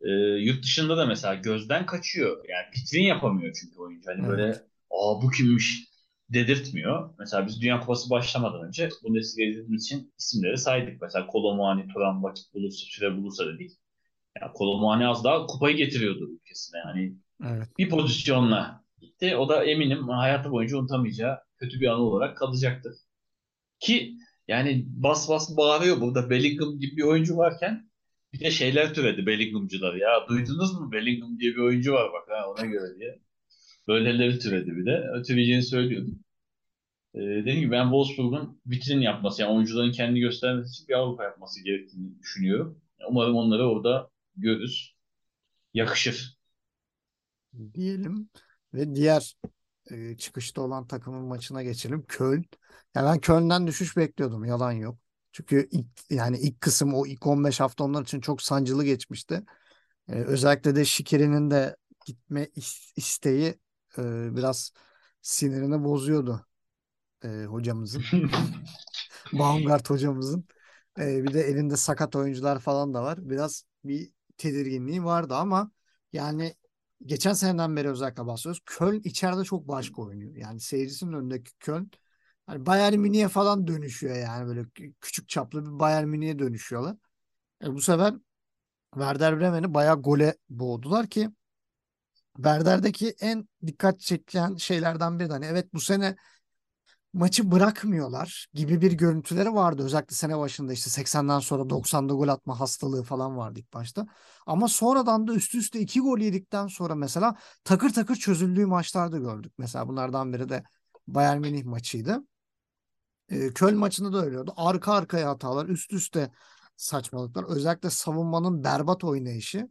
Ee, yurt dışında da mesela gözden kaçıyor. Yani vitrin yapamıyor çünkü oyuncu. Hani Evet. böyle aa bu kimmiş dedirtmiyor. Mesela biz Dünya Kupası başlamadan önce Bundesliga izlediğimiz için isimleri saydık. Mesela Kolomani, Turan vakit bulursa, süre bulursa dedik. Yani Kolomani az daha kupayı getiriyordu ülkesine. Hani Evet. bir pozisyonla gitti. O da eminim hayatı boyunca unutamayacağı kötü bir anı olarak kalacaktır. Ki yani bas bas bağırıyor burada Bellingham gibi bir oyuncu varken bir de şeyler türedi Bellinghamcılar. Ya duydunuz mu Bellingham diye bir oyuncu var bak ha ona göre diye. Böyleleri türedi bir de. Türeyeceğini söylüyordum. Ee, dediğim gibi ben Wolfsburg'un vitrin yapması yani oyuncuların kendini göstermesi için bir Avrupa yapması gerektiğini düşünüyorum. Umarım onları orada görürüz. Yakışır. diyelim ve diğer e, çıkışta olan takımın maçına geçelim. Köln. Ya ben Köln'den düşüş bekliyordum. Yalan yok. Çünkü ilk, yani ilk kısım o ilk 15 hafta onlar için çok sancılı geçmişti. E, özellikle de Şikeri'nin de gitme is- isteği e, biraz sinirini bozuyordu e, hocamızın. Baumgart hocamızın. E, bir de elinde sakat oyuncular falan da var. Biraz bir tedirginliği vardı ama yani geçen seneden beri özellikle bahsediyoruz. Köln içeride çok başka oynuyor. Yani seyircisinin önündeki Köln hani Bayern Münih'e falan dönüşüyor yani böyle kü- küçük çaplı bir Bayern Münih'e dönüşüyorlar. E, bu sefer Werder Bremen'i bayağı gole boğdular ki Werder'deki en dikkat çeken şeylerden biri de hani evet bu sene maçı bırakmıyorlar gibi bir görüntüleri vardı. Özellikle sene başında işte 80'den sonra 90'da gol atma hastalığı falan vardı ilk başta. Ama sonradan da üst üste iki gol yedikten sonra mesela takır takır çözüldüğü maçlarda gördük. Mesela bunlardan biri de Bayern Münih maçıydı. Ee, maçında da öyle. Arka arkaya hatalar, üst üste saçmalıklar. Özellikle savunmanın berbat oynayışı.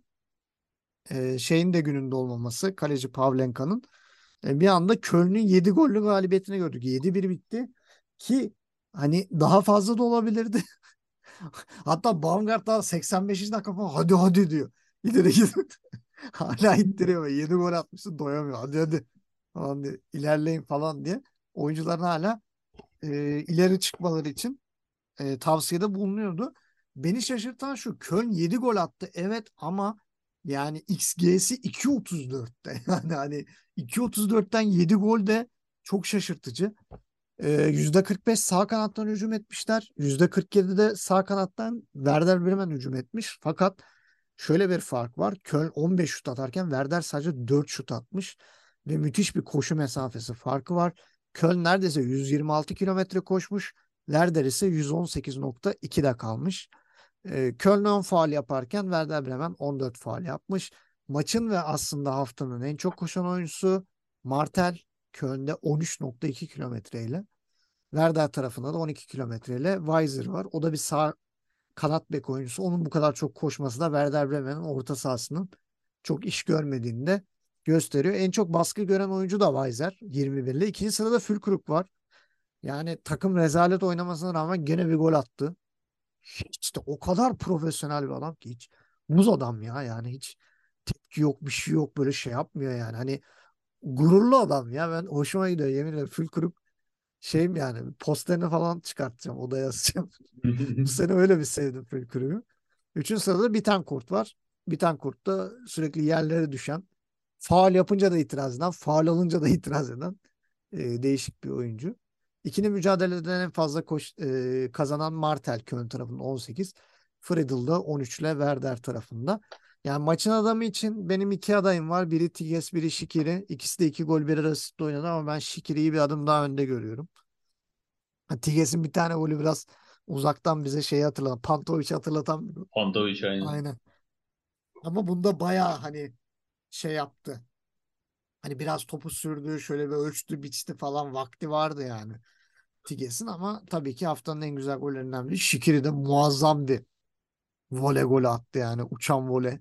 Ee, şeyin de gününde olmaması. Kaleci Pavlenka'nın. E, bir anda Köln'ün 7 gollü galibiyetini gördük. 7-1 bitti ki hani daha fazla da olabilirdi. Hatta Baumgart daha 85. dakika falan hadi hadi diyor. İleri git. Hala ittiriyor ve 7 gol atmışsın doyamıyor. Hadi hadi falan diye. İlerleyin falan diye. Oyuncuların hala e, ileri çıkmaları için e, tavsiyede bulunuyordu. Beni şaşırtan şu Köln 7 gol attı evet ama yani XG'si 2.34'te. Yani hani 2.34'ten 7 gol de çok şaşırtıcı. Ee, %45 sağ kanattan hücum etmişler. %47 de sağ kanattan Werder Bremen hücum etmiş. Fakat şöyle bir fark var. Köln 15 şut atarken Werder sadece 4 şut atmış. Ve müthiş bir koşu mesafesi farkı var. Köln neredeyse 126 kilometre koşmuş. Werder ise 118.2'de kalmış. E, Köln 10 faal yaparken Werder Bremen 14 faal yapmış. Maçın ve aslında haftanın en çok koşan oyuncusu Martel Köln'de 13.2 kilometreyle. Werder tarafında da 12 kilometreyle Weiser var. O da bir sağ kanat bek oyuncusu. Onun bu kadar çok koşması da Werder Bremen'in orta sahasının çok iş görmediğini de gösteriyor. En çok baskı gören oyuncu da Weiser 21 ile. İkinci sırada Fülkrug var. Yani takım rezalet oynamasına rağmen gene bir gol attı. Hiç de o kadar profesyonel bir adam ki hiç muz adam ya yani hiç tepki yok bir şey yok böyle şey yapmıyor yani. Hani gururlu adam ya ben hoşuma gidiyor yemin ederim Fülkrug şeyim yani posterini falan çıkartacağım odaya yazacağım. Bu sene öyle bir sevdim Fülkrug'u. Üçüncü sırada Bitancurt var. Bitancurt da sürekli yerlere düşen faal yapınca da itiraz eden, faal alınca da itiraz eden e, değişik bir oyuncu. İkili mücadeleden en fazla koş, e, kazanan Martel Köln tarafında 18. Friedel da 13 ile Werder tarafında. Yani maçın adamı için benim iki adayım var. Biri Tiges, biri Şikiri. İkisi de iki gol birer asistle oynadı ama ben Şikiri'yi bir adım daha önde görüyorum. Tiges'in bir tane golü biraz uzaktan bize şeyi hatırlatan, Pantovic'i hatırlatan. Pantovic aynen. Aynen. Ama bunda bayağı hani şey yaptı. Hani biraz topu sürdü, şöyle bir ölçtü, biçti falan vakti vardı yani. Tiges'in ama tabii ki haftanın en güzel gollerinden biri. Şikiri de muazzam bir voley golü attı yani. Uçan voley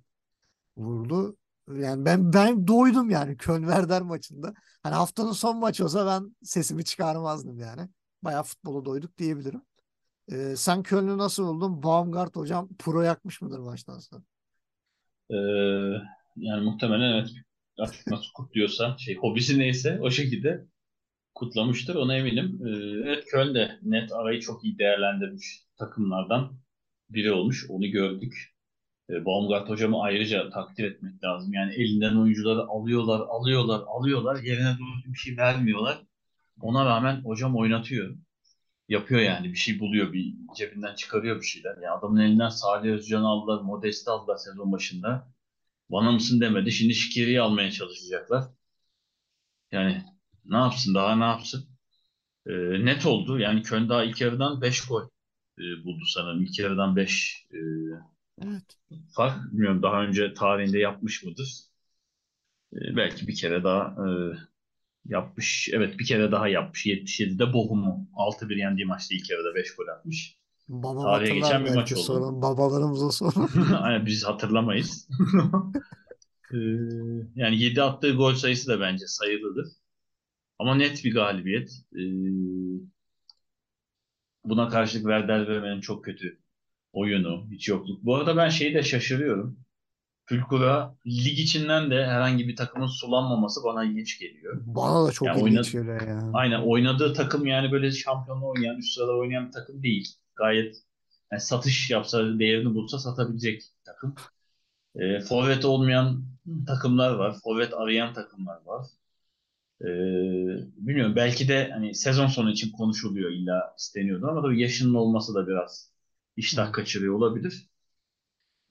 vurdu. Yani ben ben doydum yani Köln Werder maçında. Hani haftanın son maçı olsa ben sesimi çıkarmazdım yani. Bayağı futbolu doyduk diyebilirim. Ee, sen Köln'ü nasıl buldun? Baumgart hocam pro yakmış mıdır maçtan sonra? Ee, yani muhtemelen evet artık nasıl kutluyorsa şey hobisi neyse o şekilde kutlamıştır ona eminim. Ee, evet Köln de net arayı çok iyi değerlendirmiş takımlardan biri olmuş. Onu gördük. Ee, Baumgart hocamı ayrıca takdir etmek lazım. Yani elinden oyuncuları alıyorlar, alıyorlar, alıyorlar. Yerine doğru bir şey vermiyorlar. Ona rağmen hocam oynatıyor. Yapıyor yani. Bir şey buluyor. Bir cebinden çıkarıyor bir şeyler. Yani adamın elinden Salih Özcan'ı aldılar. Modest'i aldılar sezon başında. Bana mısın demedi. Şimdi Şikeri'yi almaya çalışacaklar. Yani ne yapsın? Daha ne yapsın? Ee, net oldu. Yani Köln daha ilk yarıdan 5 gol e, buldu sanırım. İlk yarıdan 5 e, Evet. fark. Bilmiyorum daha önce tarihinde yapmış mıdır? E, belki bir kere daha e, yapmış. Evet bir kere daha yapmış. 77'de Bochum'u 6-1 yendiği maçta ilk yarıda 5 gol atmış. Babam Tarihe hatırlar geçen bir belki maç oldu. sorun. Babalarımıza sorun. Aynen biz hatırlamayız. Ee, yani 7 attığı gol sayısı da bence sayılıdır. Ama net bir galibiyet. Ee, buna karşılık Werder Bremen'in çok kötü oyunu, hiç yokluk. Bu arada ben şeyi de şaşırıyorum. Fülkura lig içinden de herhangi bir takımın sulanmaması bana ilginç geliyor. Bana da çok Ya ilginç oynadı- geliyor ya. Aynen oynadığı takım yani böyle şampiyonluğu oynayan, üst sırada oynayan bir takım değil. Gayet yani satış yapsa, değerini bulsa satabilecek takım. E, forvet olmayan takımlar var. Forvet arayan takımlar var. E, bilmiyorum belki de hani sezon sonu için konuşuluyor illa isteniyordu ama tabii yaşının olması da biraz iştah kaçırıyor olabilir.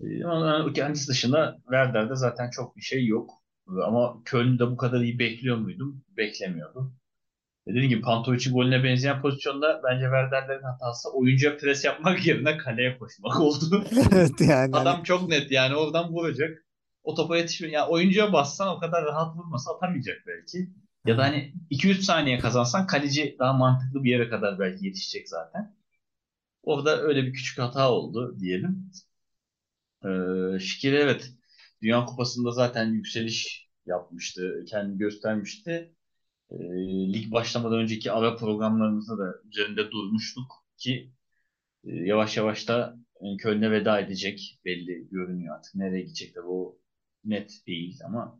E, ama kendisi dışında Werder'de zaten çok bir şey yok. Ama Köln'de bu kadar iyi bekliyor muydum? Beklemiyordum. Dediğim gibi Pantovic'in golüne benzeyen pozisyonda bence Werder'lerin hatası oyuncuya pres yapmak yerine kaleye koşmak oldu. Evet yani. hani Adam çok net yani oradan vuracak. O topa yetişmiyor. Yani oyuncuya bassan o kadar rahat vurmasa atamayacak belki. Ya da hani 2-3 saniye kazansan kaleci daha mantıklı bir yere kadar belki yetişecek zaten. Orada öyle bir küçük hata oldu diyelim. Ee, Şikiri evet Dünya Kupası'nda zaten yükseliş yapmıştı. Kendini göstermişti. Ee, lig başlamadan önceki ara programlarımızda da üzerinde durmuştuk ki e, yavaş yavaş da e, Köln'e veda edecek belli görünüyor artık. Nereye gidecek de bu net değil ama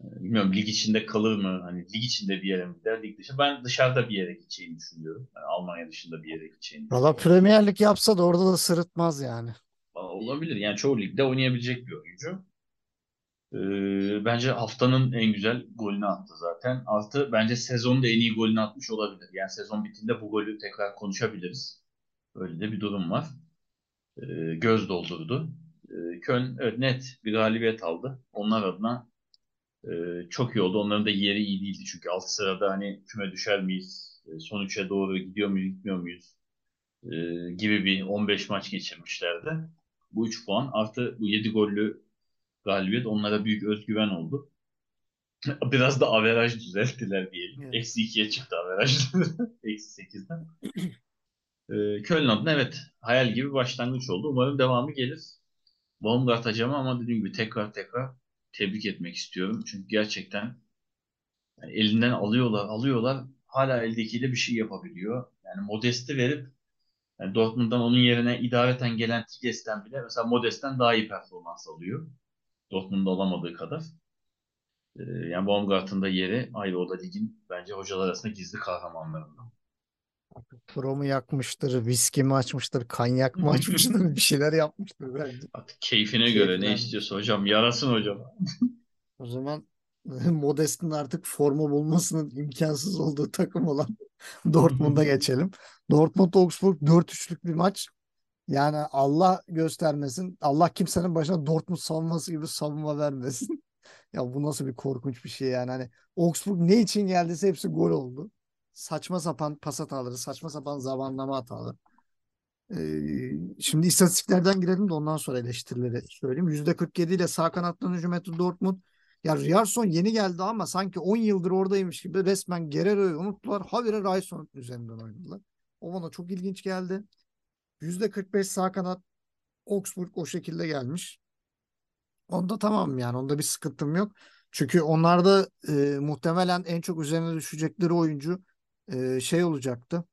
e, bilmiyorum lig içinde kalır mı? Hani lig içinde bir yere mi gider? Lig dışı. Ben dışarıda bir yere gideceğini düşünüyorum. Yani Almanya dışında bir yere gideceğini Valla. Premier Lig yapsa da orada da sırıtmaz yani. Olabilir. Yani çoğu ligde oynayabilecek bir oyuncu. Ee, bence haftanın en güzel golünü attı zaten. Artı bence sezonda en iyi golünü atmış olabilir. Yani sezon bittiğinde bu golü tekrar konuşabiliriz. Öyle de bir durum var. Ee, göz doldurdu. Ee, Köln evet, net bir galibiyet aldı. Onlar adına Ee, çok iyi oldu. Onların da yeri iyi değildi çünkü alt sırada hani küme düşer miyiz? Ee, Son üçe doğru gidiyor muyuz, gitmiyor muyuz? Ee, gibi bir 15 maç geçirmişlerdi. Bu 3 puan artı bu 7 gollü galibiyet onlara büyük özgüven oldu. Biraz da averaj düzelttiler diyelim. Evet. Eksi 2'ye çıktı averaj. Eksi 8'den. Ee, Köln adına evet hayal gibi başlangıç oldu. Umarım devamı gelir. Baumgart hocama ama dediğim gibi tekrar tekrar tebrik etmek istiyorum. Çünkü gerçekten yani elinden alıyorlar, alıyorlar. Hala eldekiyle bir şey yapabiliyor. Yani Modest'i verip yani Dortmund'dan onun yerine idareten gelen Tigges'ten bile mesela Modest'ten daha iyi performans alıyor. Dortmund'da alamadığı kadar. Ee, yani Baumgart'ın da yeri ayrı o da ligin bence hocalar arasında gizli kahramanlarından. Promu yakmıştır, viski mi açmıştır, kanyak mı açmıştır, bir şeyler yapmıştır bence. Artık keyfine göre ne istiyorsa hocam yarasın hocam. O zaman Modest'in artık formu bulmasının imkansız olduğu takım olan Dortmund'a geçelim. Dortmund-Augsburg 4-3'lük bir maç. Yani Allah göstermesin. Allah kimsenin başına Dortmund savunması gibi savunma vermesin. Ya bu nasıl bir korkunç bir şey yani. Hani Augsburg ne için geldiyse hepsi gol oldu. Saçma sapan pas hataları, saçma sapan zamanlama hataları. Ee, şimdi istatistiklerden girelim de ondan sonra eleştirileri söyleyeyim. %47 ile sağ kanattan hücum etti Dortmund. Ya Riyarson yeni geldi ama sanki 10 yıldır oradaymış gibi resmen Guerrero'yu unuttular. Habire Rayson üzerinden oynadılar. O bana çok ilginç geldi. %45 sağ kanat Augsburg o şekilde gelmiş. Onda tamam yani onda bir sıkıntım yok. Çünkü onlarda e, muhtemelen en çok üzerine düşecekleri oyuncu e, şey olacaktı.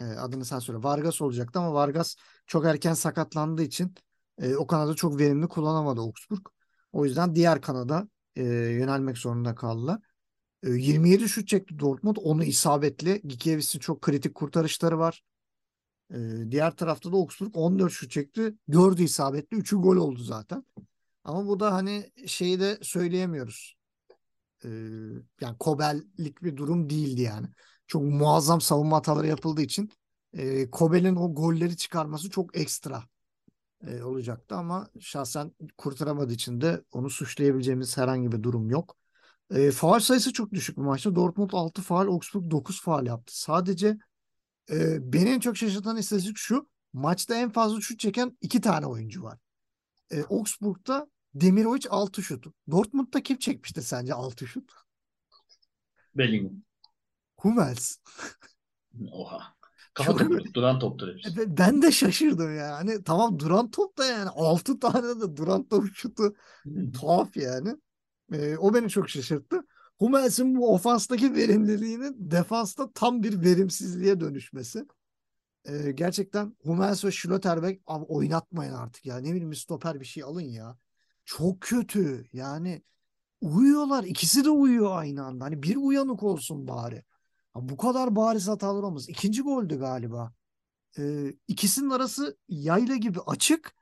E, adını sen söyle. Vargas olacaktı ama Vargas çok erken sakatlandığı için e, o kanadı çok verimli kullanamadı Augsburg. O yüzden diğer kanada e, yönelmek zorunda kaldılar. E, 27 şut çekti Dortmund. Onu isabetli. Gikiewicz'in çok kritik kurtarışları var. E, diğer tarafta da Augsburg 14 şut çekti. 4'ü isabetli. 3'ü gol oldu zaten. Ama bu da hani şeyi de söyleyemiyoruz. Ee, yani Kobel'lik bir durum değildi yani. Çok muazzam savunma hataları yapıldığı için e, Kobel'in o golleri çıkarması çok ekstra e, olacaktı ama şahsen kurtaramadığı için de onu suçlayabileceğimiz herhangi bir durum yok. E, faul sayısı çok düşük bu maçta. Dortmund 6 faul, Augsburg 9 faul yaptı. Sadece e, beni en çok şaşırtan istatistik şu. Maçta en fazla şut çeken iki tane oyuncu var. E, Augsburg'da Demirovic 6 şut. Dortmund'da kim çekmişti sence 6 şut? Bellingham. Hummels. Oha. Kafa topu, duran toptur hepsi. E, Ben de şaşırdım yani. Tamam duran top da yani 6 tane de duran top şutu tuhaf yani. E, o beni çok şaşırttı. Hummels'in bu ofanstaki verimliliğinin defansta tam bir verimsizliğe dönüşmesi. E, gerçekten Hummels ve Schlotterbeck abi oynatmayın artık ya. Ne bileyim stoper bir şey alın ya. Çok kötü. Yani uyuyorlar. İkisi de uyuyor aynı anda. Hani bir uyanık olsun bari. Ya bu kadar bariz hatalar olmaz. İkinci goldü galiba. Ee, ikisinin arası yayla gibi açık.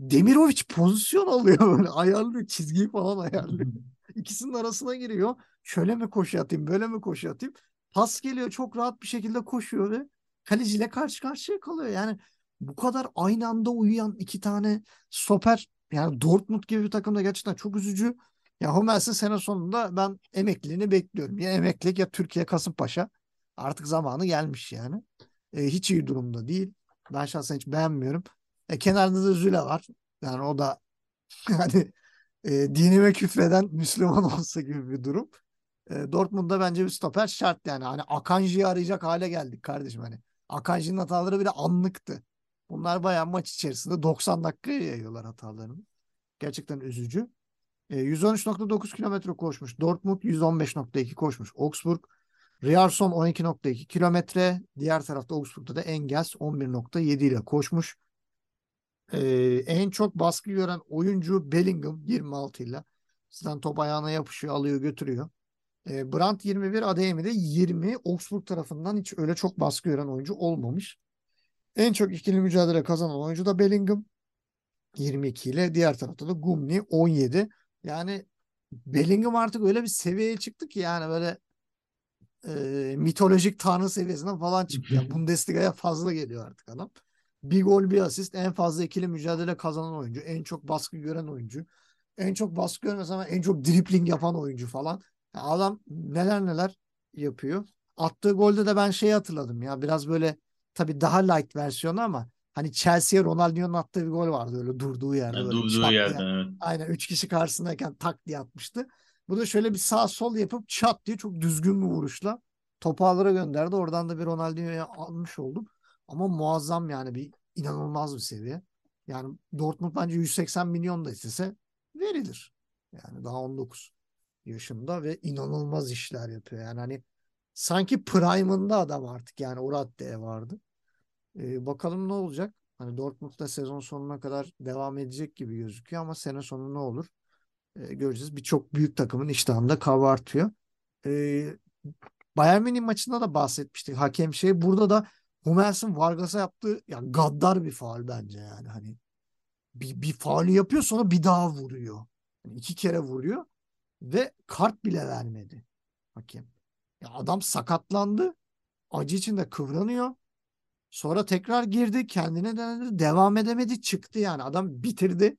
Demirovic pozisyon alıyor böyle ayarlıyor çizgiyi falan ayarlıyor. İkisinin arasına giriyor. Şöyle mi koşu atayım, böyle mi koşu atayım? Pas geliyor çok rahat bir şekilde koşuyor ve kaleciyle karşı karşıya kalıyor. Yani bu kadar aynı anda uyuyan iki tane stoper yani Dortmund gibi bir takımda gerçekten çok üzücü. Ya Hummels'in sene sonunda ben emekliliğini bekliyorum. Ya emeklilik ya Türkiye Kasımpaşa. Artık zamanı gelmiş yani. E, hiç iyi durumda değil. Ben şahsen hiç beğenmiyorum. E, kenarda da Züle var. Yani o da hani e, dinime küfreden Müslüman olsa gibi bir durum. E, Dortmund'da bence bir stoper şart yani. Hani Akanji'yi arayacak hale geldik kardeşim hani. Akanji'nin hataları bile anlıktı. Bunlar bayağı maç içerisinde 90 dakikaya yayıyorlar hatalarını. Gerçekten üzücü. E, 113.9 kilometre koşmuş. Dortmund 115.2 koşmuş. Augsburg Riyarson 12.2 kilometre. Diğer tarafta Augsburg'da da Engels 11.7 ile koşmuş. Ee, en çok baskı gören oyuncu Bellingham 26 ile. Sizden top ayağına yapışıyor, alıyor, götürüyor. Ee, Brandt 21, Adeyemi de 20. Augsburg tarafından hiç öyle çok baskı gören oyuncu olmamış. En çok ikili mücadele kazanan oyuncu da Bellingham 22 ile. Diğer tarafta da Gumni 17. Yani Bellingham artık öyle bir seviyeye çıktı ki yani böyle e, mitolojik tanrı seviyesinden falan çıktı. Yani Bundesliga'ya fazla geliyor artık adam. Bir gol bir asist en fazla ikili mücadele kazanan oyuncu. En çok baskı gören oyuncu. en çok baskı görmesem ama en çok dribling yapan oyuncu falan. Ya adam neler neler yapıyor. Attığı golde de ben şeyi hatırladım ya biraz böyle tabii daha light versiyonu ama hani Chelsea'ye Ronaldinho'nun attığı bir gol vardı öyle durduğu yerde Yani böyle durduğu yerden evet. Aynen 3 kişi karşısındayken tak diye atmıştı. Bu da şöyle bir sağ sol yapıp çat diye çok düzgün bir vuruşla topu ağlara gönderdi. Oradan da bir Ronaldinho'ya almış oldum. Ama muazzam yani bir inanılmaz bir seviye. Yani Dortmund bence 180 milyon da istese verilir. Yani daha 19 yaşında ve inanılmaz işler yapıyor. Yani hani sanki prime'ında adam artık yani o raddeye vardı. Ee, bakalım ne olacak? Hani Dortmund'da sezon sonuna kadar devam edecek gibi gözüküyor ama sene sonu ne olur? Ee, göreceğiz. Birçok büyük takımın iştahında kabartıyor. Ee, Bayern Münih maçında da bahsetmiştik. Hakem şey burada da Hummels'in Vargas'a yaptığı yani gaddar bir faul bence yani hani bir, bir faulü yapıyor sonra bir daha vuruyor. Yani iki kere vuruyor ve kart bile vermedi hakem. Ya adam sakatlandı. Acı içinde kıvranıyor. Sonra tekrar girdi. Kendine denedi. Devam edemedi. Çıktı yani. Adam bitirdi.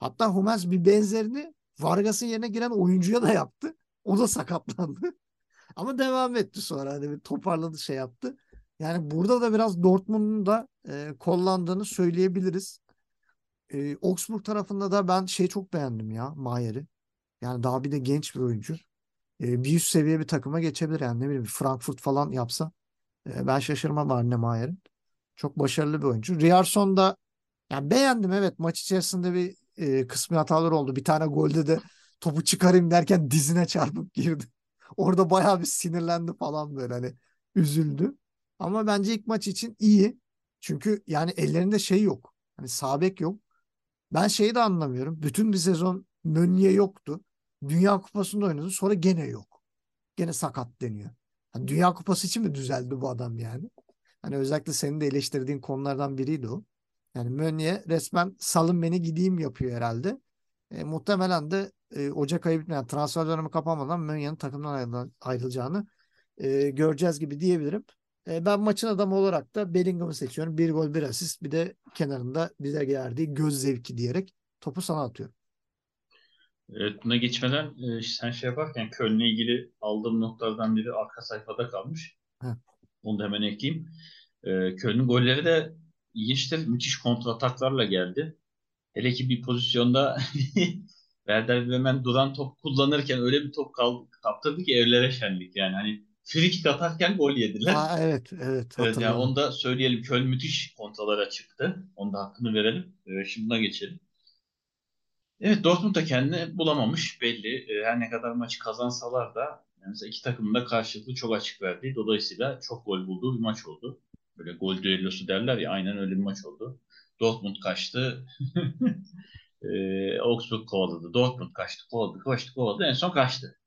Hatta Hummels bir benzerini Vargas'ın yerine giren oyuncuya da yaptı. O da sakatlandı. Ama devam etti sonra. Hani bir toparladı şey yaptı. Yani burada da biraz Dortmund'un da e, kollandığını söyleyebiliriz. E, Augsburg tarafında da ben şey çok beğendim ya Mayer'i. Yani daha bir de genç bir oyuncu. E, bir üst seviye bir takıma geçebilir yani ne bileyim Frankfurt falan yapsa. E, ben şaşırmam Arne Mayer'in. Çok başarılı bir oyuncu. Riyarson da yani beğendim evet maç içerisinde bir e, kısmi hatalar oldu. Bir tane golde de topu çıkarayım derken dizine çarpıp girdi. Orada bayağı bir sinirlendi falan böyle hani üzüldü. Ama bence ilk maç için iyi. Çünkü yani ellerinde şey yok. Hani sağ bek yok. Ben şeyi de anlamıyorum. Bütün bir sezon Meunier yoktu. Dünya Kupası'nda oynadı. Sonra gene yok. Gene sakat deniyor. Hani Dünya Kupası için mi düzeldi bu adam yani? Hani özellikle senin de eleştirdiğin konulardan biriydi o. Yani Meunier resmen salın beni gideyim yapıyor herhalde. E, muhtemelen de e, Ocak ayı bitmeyen transfer dönemi kapanmadan Meunier'in takımdan ayrıl- ayrılacağını e, göreceğiz gibi diyebilirim. E, ben maçın adamı olarak da Bellingham'ı seçiyorum. Bir gol bir asist bir de kenarında bize geldiği göz zevki diyerek topu sana atıyorum. Evet, buna geçmeden e, sen şey yaparken Köln'le ilgili aldığım notlardan biri arka sayfada kalmış. Heh. Onu da hemen ekleyeyim. E, Köln'ün golleri de ilginçtir. Müthiş kontrataklarla geldi. Hele ki bir pozisyonda Werder Bremen duran top kullanırken öyle bir top kaldı, kaptırdı ki evlere şenlik yani. Hani free kick atarken gol yediler. Aa, evet evet Evet yani onu da söyleyelim. Köln müthiş kontralara çıktı. Onu da hakkını verelim. E, şimdi buna geçelim. Evet Dortmund da kendini bulamamış belli. E, Her ne kadar maçı kazansalar da yani iki takımın da karşılıklı çok açık verdiği. Dolayısıyla çok gol bulduğu bir maç oldu. Böyle gol düellosu derler ya aynen öyle bir maç oldu. Dortmund kaçtı. e, Augsburg kovaladı. Dortmund kaçtı, kovaladı, kaçtı, kovaladı. En son kaçtı.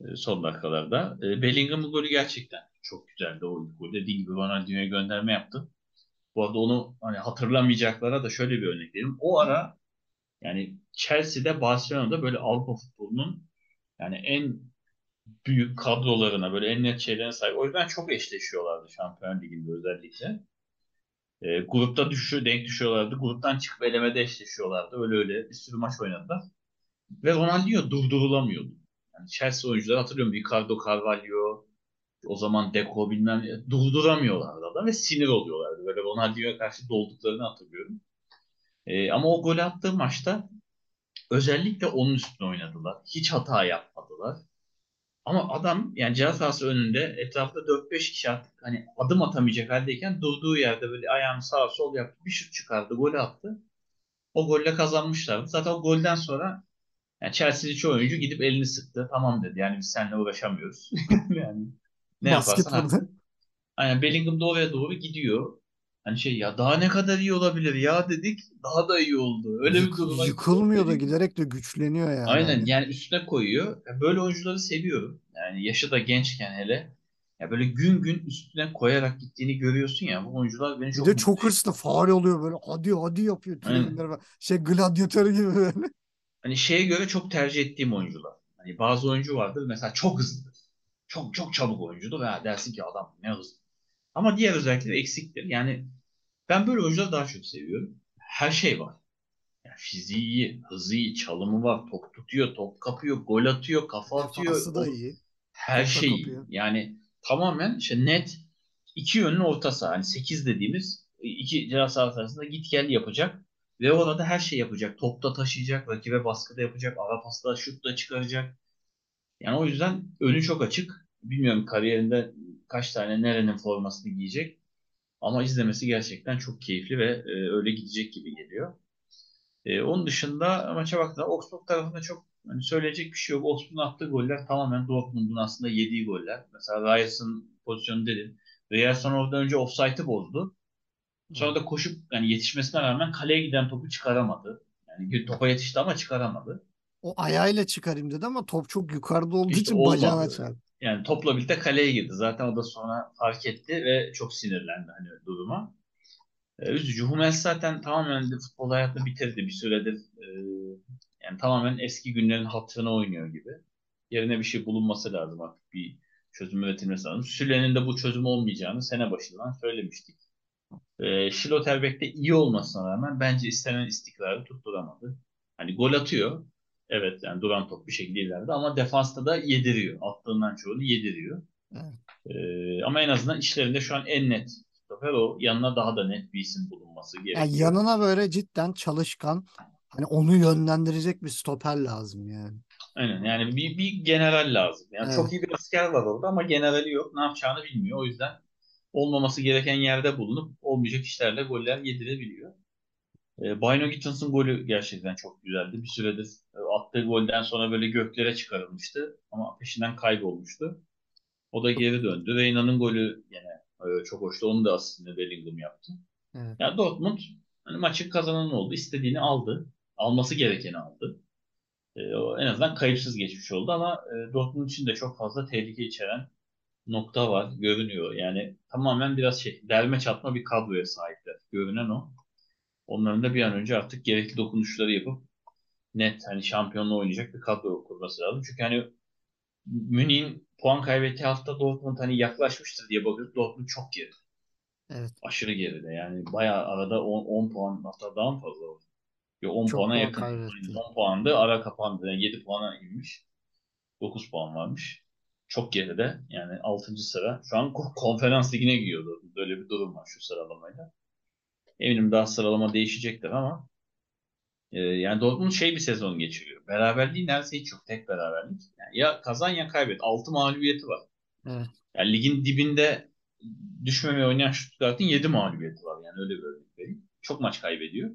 E, son dakikalarda. E, Bellingham'ın golü gerçekten çok güzeldi o ilk gol. Dediğim gibi Ronaldinho'ya gönderme yaptı. Bu arada onu hani hatırlamayacaklara da şöyle bir örnek vereyim. O ara yani Chelsea'de, Barcelona'da böyle Avrupa futbolunun yani en büyük kadrolarına, böyle en net şeylerine sahip. O yüzden çok eşleşiyorlardı Şampiyon Ligi'nde özellikle. E, grupta düşüyor, denk düşüyorlardı. Gruptan çıkıp elemede eşleşiyorlardı. Öyle öyle bir sürü maç oynadılar. Ve Ronaldinho durdurulamıyordu. Yani Chelsea oyuncuları hatırlıyorum. Ricardo Carvalho, o zaman Deco bilmem ne, durduramıyorlardı adam ve sinir oluyorlardı. Böyle Ronaldinho'ya karşı dolduklarını hatırlıyorum. E, ama o gol attığı maçta özellikle onun üstüne oynadılar. Hiç hata yapmadılar. Ama adam yani ceza sahası önünde etrafta 4-5 kişi artık hani adım atamayacak haldeyken durduğu yerde böyle ayağını sağa sol yaptı. Bir şut çıkardı, gol attı. O golle kazanmışlardı. Zaten o golden sonra yani Chelsea'li çoğu oyuncu gidip elini sıktı. Tamam dedi. Yani biz seninle uğraşamıyoruz. yani ne Basket yaparsan. Aynen Bellingham da oraya doğru gidiyor. Hani şey ya daha ne kadar iyi olabilir ya dedik. Daha da iyi oldu. Öyle bir Yık- duruma yıkılmıyor da giderek de güçleniyor yani. Aynen yani üstüne koyuyor. Ya Böyle oyuncuları seviyorum. Yani yaşı da gençken hele. Ya böyle gün gün üstüne koyarak gittiğini görüyorsun ya. Bu oyuncular beni Bir çok de mutlu çok hırslı faul oluyor böyle hadi hadi yapıyor. Şey gladyatör gibi böyle. Hani şeye göre çok tercih ettiğim oyuncular. Hani bazı oyuncu vardır mesela çok hızlıdır. Çok çok çabuk oyuncudur. Ya dersin ki adam ne hızlı. Ama diğer özellikleri eksiktir. Yani ben böyle oyuncuları daha çok seviyorum. Her şey var. Yani fiziği iyi, hızı iyi, çalımı var, top tutuyor, top kapıyor, gol atıyor, kafa atıyor. Defansı da iyi. her da şey iyi. Yani tamamen işte net iki yönlü orta saha. Hani 8 dediğimiz iki ceza sahası arasında git gel yapacak. Ve orada her şey yapacak. Topta taşıyacak, rakibe baskıda yapacak, ara pasta şut da çıkaracak. Yani o yüzden önü çok açık. Bilmiyorum kariyerinde kaç tane nerenin formasını giyecek. Ama izlemesi gerçekten çok keyifli ve e, öyle gidecek gibi geliyor. E, onun dışında maça baktığında Augsburg tarafında çok hani söyleyecek bir şey yok. Augsburg'un attığı goller tamamen Dortmund'un aslında yediği goller. Mesela Ryers'ın pozisyonu dedin. Ryerson orada önce offside'ı bozdu. Sonra da koşup yani yetişmesine rağmen kaleye giden topu çıkaramadı. Yani topa yetişti ama çıkaramadı. O ayağıyla çıkarayım dedi ama top çok yukarıda olduğu İşte için olmadı. bacağına çarptı. Yani topla birlikte kaleye girdi. Zaten o da sonra fark etti ve çok sinirlendi hani duruma. E, üzücü. Hummels zaten tamamen de futbol hayatını bitirdi bir süredir. E, yani tamamen eski günlerin hatırına oynuyor gibi. Yerine bir şey bulunması lazım artık. Bir çözüm üretilmesi lazım. Süle'nin de bu çözüm olmayacağını sene başından söylemiştik. E, Schlotterbeck de iyi olmasına rağmen bence istenen istikrarı tutturamadı. Hani gol atıyor. Evet yani duran top bir şekilde ileride ama defansta da yediriyor. Attığından çoğunu yediriyor. Evet. Ee, ama en azından işlerinde şu an en net stoper o. Yanına daha da net bir isim bulunması gerekiyor. Yani yanına böyle cidden çalışkan hani onu yönlendirecek bir stoper lazım yani. Aynen yani bir, bir general lazım. Yani Evet. çok iyi bir asker var orada ama generali yok. Ne yapacağını bilmiyor. O yüzden olmaması gereken yerde bulunup olmayacak işlerle goller yedirebiliyor. E, Bino Gittens'ın golü gerçekten çok güzeldi. Bir süredir e, attığı golden sonra böyle göklere çıkarılmıştı ama peşinden kaybolmuştu. O da geri döndü. Reyna'nın golü yine e, çok hoştu. Onu da aslında Bellingham yaptı. Evet. Ya Dortmund hani maçın kazanan oldu. İstediğini aldı. Alması gerekeni aldı. E, en azından kayıpsız geçmiş oldu ama e, Dortmund için de çok fazla tehlike içeren nokta var. Görünüyor. Yani tamamen biraz şey derme çatma bir kadroya sahipler. Görünen o. Onların da bir an önce artık gerekli dokunuşları yapıp net hani şampiyonluğu oynayacak bir kadro kurması lazım. Çünkü hani Münih'in puan kaybettiği hafta Dortmund hani yaklaşmıştır diye bakıyoruz. Dortmund çok geri. Evet. Aşırı geride. Yani bayağı arada 10, 10 puan hatta daha mı fazla oldu? Yo, 10 Çok puana puan yakın. kaybetti. 10 puandı. Ara kapandı. Yani 7 puana inmiş. 9 puan varmış. Çok geride. Yani 6. sıra. Şu an ko- konferans ligine gidiyor Dortmund. Böyle bir durum var şu sıralamayla. Eminim daha sıralama değişecektir ama e, yani Dortmund şey bir sezon geçiriyor. Beraberliği neredeyse hiç yok. Tek beraberlik. Yani ya kazan ya kaybet. 6 mağlubiyeti var. Evet. Yani ligin dibinde düşmemeye oynayan Stuttgart'ın 7 mağlubiyeti var. Yani öyle bir örnek vereyim. Çok maç kaybediyor.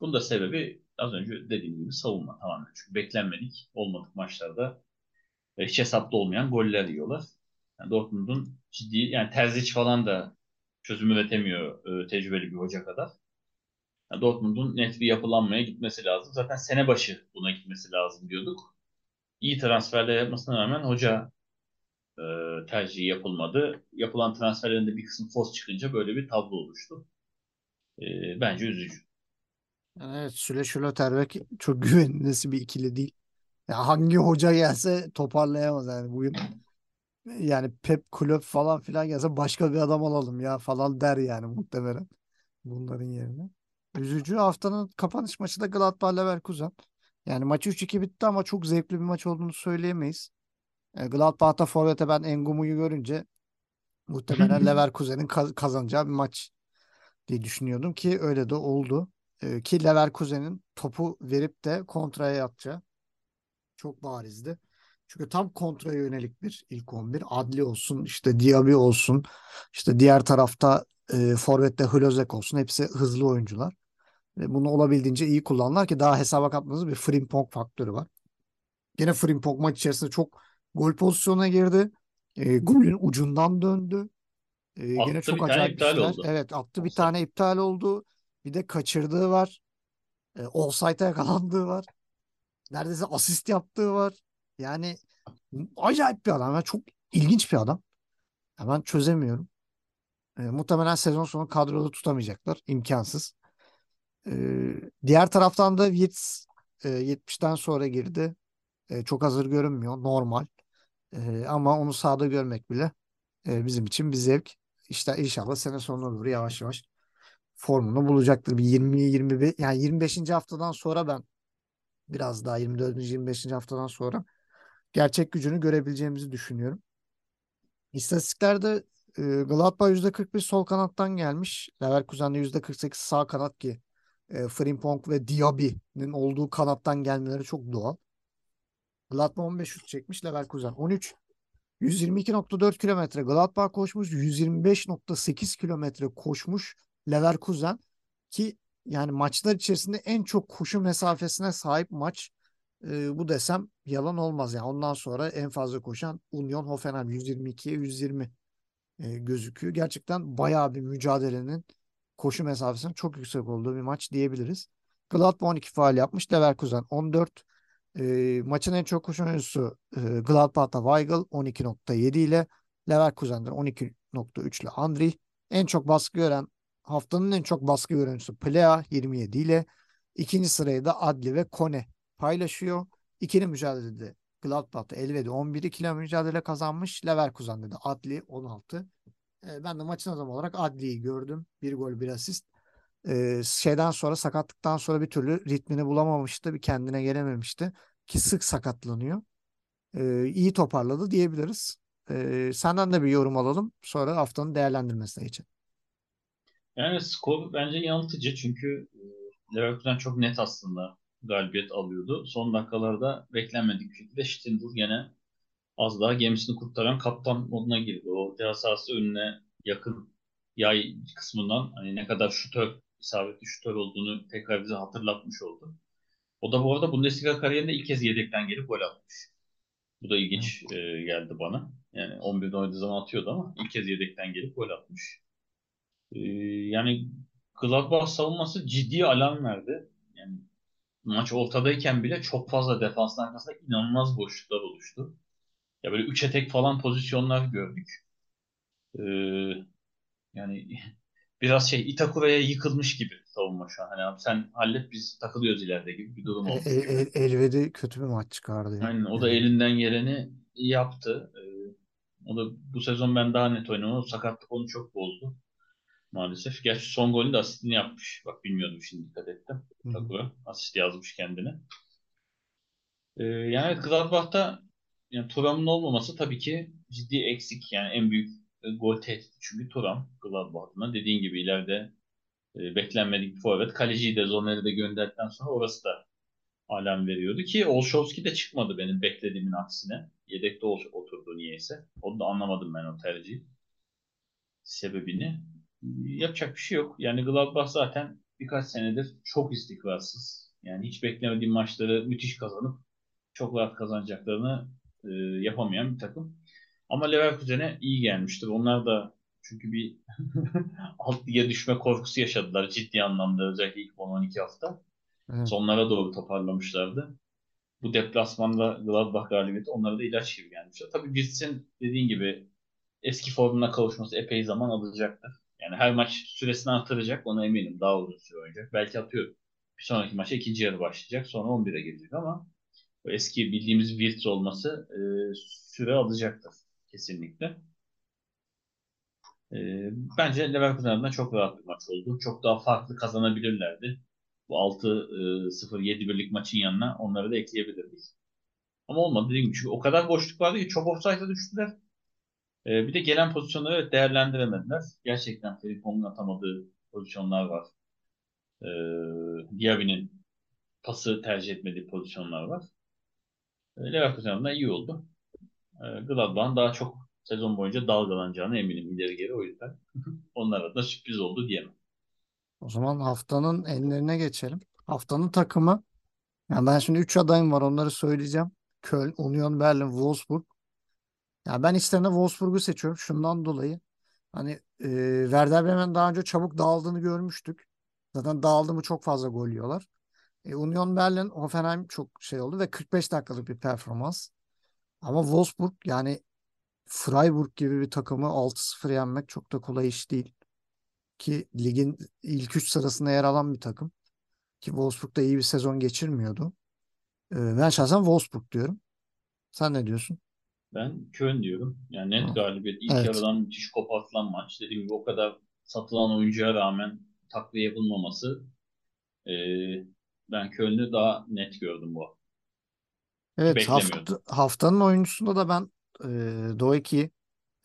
Bunun da sebebi az önce dediğim gibi savunma tamamen. Çünkü beklenmedik olmadık maçlarda hiç hesapta olmayan goller yiyorlar. Yani Dortmund'un ciddi yani Terzic falan da çözüm üretemiyor e, tecrübeli bir hoca kadar. Yani Dortmund'un net bir yapılanmaya gitmesi lazım. Zaten sene başı buna gitmesi lazım diyorduk. İyi transferler yapmasına rağmen hoca e, tercihi yapılmadı. Yapılan transferlerin de bir kısmı fos çıkınca böyle bir tablo oluştu. E, bence üzücü. Evet Süle Schlotterbeck çok güvenilmesi bir ikili değil. Ya hangi hoca gelse toparlayamaz yani bugün. Yani Pep Klopp falan filan gelse başka bir adam alalım ya falan der yani muhtemelen bunların yerine. Üzücü haftanın kapanış maçı da Gladbach Leverkusen. Yani maç 3-2 bitti ama çok zevkli bir maç olduğunu söyleyemeyiz. E, Gladbach'ta forvete ben Engumu'yu görünce muhtemelen Leverkusen'in kaz- kazanacağı bir maç diye düşünüyordum ki öyle de oldu. E, ki Leverkusen'in topu verip de kontraya yatacağı çok barizdi. Çünkü tam kontraya yönelik bir ilk 11. Adli olsun, işte Diaby olsun, işte diğer tarafta e, forvette Hlozek olsun. Hepsi hızlı oyuncular. Ve bunu olabildiğince iyi kullandılar ki daha hesaba katmadığınız bir Frimpong faktörü var. Gene Frimpong maç içerisinde çok gol pozisyonuna girdi. E, golün ucundan döndü. E, gene çok bir tane acayip iptal işler. oldu. Evet attı bir tane iptal oldu. Bir de kaçırdığı var. E, offside'a yakalandığı var. Neredeyse asist yaptığı var. Yani acayip bir adam. Yani çok ilginç bir adam. Ya ben çözemiyorum. E, muhtemelen sezon sonu kadroda tutamayacaklar. İmkansız. E, diğer taraftan da Wirtz e, 70'ten sonra girdi. E, çok hazır görünmüyor. Normal. E, ama onu sahada görmek bile e, bizim için bir zevk. İşte inşallah sene sonuna doğru yavaş yavaş formunu bulacaktır. Bir 20 25 yani 25. haftadan sonra ben biraz daha 24. 25. haftadan sonra gerçek gücünü görebileceğimizi düşünüyorum. İstatistiklerde e, Gladbach %41 sol kanattan gelmiş. Leverkusen'de %48 sağ kanat ki e, Frimpong ve Diaby'nin olduğu kanattan gelmeleri çok doğal. Gladbach 15 şut çekmiş. Leverkusen 13. 122.4 kilometre Gladbach koşmuş. 125.8 kilometre koşmuş Leverkusen ki yani maçlar içerisinde en çok koşu mesafesine sahip maç e, bu desem yalan olmaz. Yani ondan sonra en fazla koşan Union Hoffenheim 122'ye 120 e, gözüküyor. Gerçekten bayağı bir mücadelenin koşu mesafesinin çok yüksek olduğu bir maç diyebiliriz. Gladbach 12 faal yapmış. Leverkusen 14. E, maçın en çok koşan oyuncusu e, Gladbach'ta Weigl 12.7 ile Leverkusen'den 12.3 ile Andrich. En çok baskı gören haftanın en çok baskı oyuncusu Plea 27 ile. ikinci sırayı da Adli ve Kone paylaşıyor. İkili mücadelede Gladbach'ta Elvedi 11 ikili mücadele kazanmış. Leverkusen'de de Adli 16. E, ben de maçın adamı olarak Adli'yi gördüm. Bir gol bir asist. E, şeyden sonra sakatlıktan sonra bir türlü ritmini bulamamıştı. Bir kendine gelememişti. Ki sık sakatlanıyor. E, iyi toparladı diyebiliriz. E, senden de bir yorum alalım. Sonra haftanın değerlendirmesine için. Yani skor bence yanıltıcı çünkü e, Leverkusen çok net aslında galibiyet alıyordu. Son dakikalarda beklenmedik bir şekilde Stindl gene az daha gemisini kurtaran kaptan moduna girdi. O ceza sahası önüne yakın yay kısmından hani ne kadar şutör, isabetli şutör olduğunu tekrar bize hatırlatmış oldu. O da bu arada Bundesliga kariyerinde ilk kez yedekten gelip gol atmış. Bu da ilginç e, geldi bana. Yani 11'de oynadığı zaman atıyordu ama ilk kez yedekten gelip gol atmış. E, yani Gladbach savunması ciddi alarm verdi. Yani maç ortadayken bile çok fazla defansın arkasında inanılmaz boşluklar oluştu. Ya böyle üçe tek falan pozisyonlar gördük. Ee, yani biraz şey Itakura'ya yıkılmış gibi savunma şu an. Hani abi sen hallet biz takılıyoruz ileride gibi bir durum oldu. E, El, Elvedi kötü bir maç çıkardı. Yani. Aynen o da elinden geleni yaptı. Ee, o da bu sezon ben daha net oynadım. Sakatlık onu çok bozdu. Maalesef. Gerçi son golün de asistini yapmış. Bak bilmiyordum şimdi dikkat ettim. Takura asist yazmış kendine. Ee, yani Gladbach'ta yani Thuram'ın olmaması tabii ki ciddi eksik. Yani en büyük e, gol tehdidi çünkü Thuram Gladbach adına. Dediğin gibi ileride e, beklenmedik bir forvet. Kaleciyi de Zoner'i de gönderdikten sonra orası da alarm veriyordu ki Olszewski de çıkmadı benim beklediğimin aksine. Yedekte oturdu niyeyse. Onu da anlamadım ben o tercihi. Sebebini. Yapacak bir şey yok. Yani Gladbach zaten birkaç senedir çok istikrarsız. Yani hiç beklemediğim maçları müthiş kazanıp çok rahat kazanacaklarını e, yapamayan bir takım. Ama Leverkusen'e iyi gelmiştir. Onlar da çünkü bir alt lige düşme korkusu yaşadılar ciddi anlamda özellikle ilk 10-12 hafta. Evet. Sonlara doğru toparlamışlardı. Bu deplasmanda Gladbach galibiyeti onlara da ilaç gibi gelmişler. Tabii Wirtz'in dediğin gibi eski formuna kavuşması epey zaman alacaktır. Yani her maç süresini artıracak ona eminim. Daha uzun süre oynayacak. Belki atıyor bir sonraki maça ikinci yarı başlayacak. Sonra 11'e gelecek ama eski bildiğimiz Wirtz olması e, süre alacaktır kesinlikle. E, bence Leverkusen adına çok rahat bir maç oldu. Çok daha farklı kazanabilirlerdi. Bu 6-0 7 birlik maçın yanına onları da ekleyebilirdik. Ama olmadı dediğim gibi. Çünkü o kadar boşluk vardı ki çok offside'a düştüler. E, bir de gelen pozisyonları değerlendiremediler. Gerçekten Frimpong'un atamadığı pozisyonlar var. E, Diaby'nin pası tercih etmediği pozisyonlar var. Leverkusen adına iyi oldu. E, Gladbach'ın daha çok sezon boyunca dalgalanacağını eminim ileri geri o yüzden. Onlara da sürpriz oldu diyemem. O zaman haftanın enlerine geçelim. Haftanın takımı. Yani ben şimdi 3 adayım var onları söyleyeceğim. Köln, Union Berlin, Wolfsburg. Yani ben içlerinde Wolfsburg'u seçiyorum şundan dolayı. Hani e, Werder Bremen daha önce çabuk dağıldığını görmüştük. Zaten dağıldı mı çok fazla gol yiyorlar. E, Union Berlin, Hoffenheim çok şey oldu ve 45 dakikalık bir performans. Ama Wolfsburg yani Freiburg gibi bir takımı 6-0 yenmek çok da kolay iş değil. Ki ligin ilk 3 sırasında yer alan bir takım. Ki Wolfsburg da iyi bir sezon geçirmiyordu. E, ben şahsen Wolfsburg diyorum. Sen ne diyorsun? Ben Köln diyorum. Yani net galibiyet. İlk evet. yarıdan müthiş kopartılan maç. Dediğim gibi o kadar satılan oyuncuya rağmen takviye yapılmaması e, ben Köln'ü daha net gördüm bu. Evet hafta, haftanın oyuncusunda da ben e, Doeki,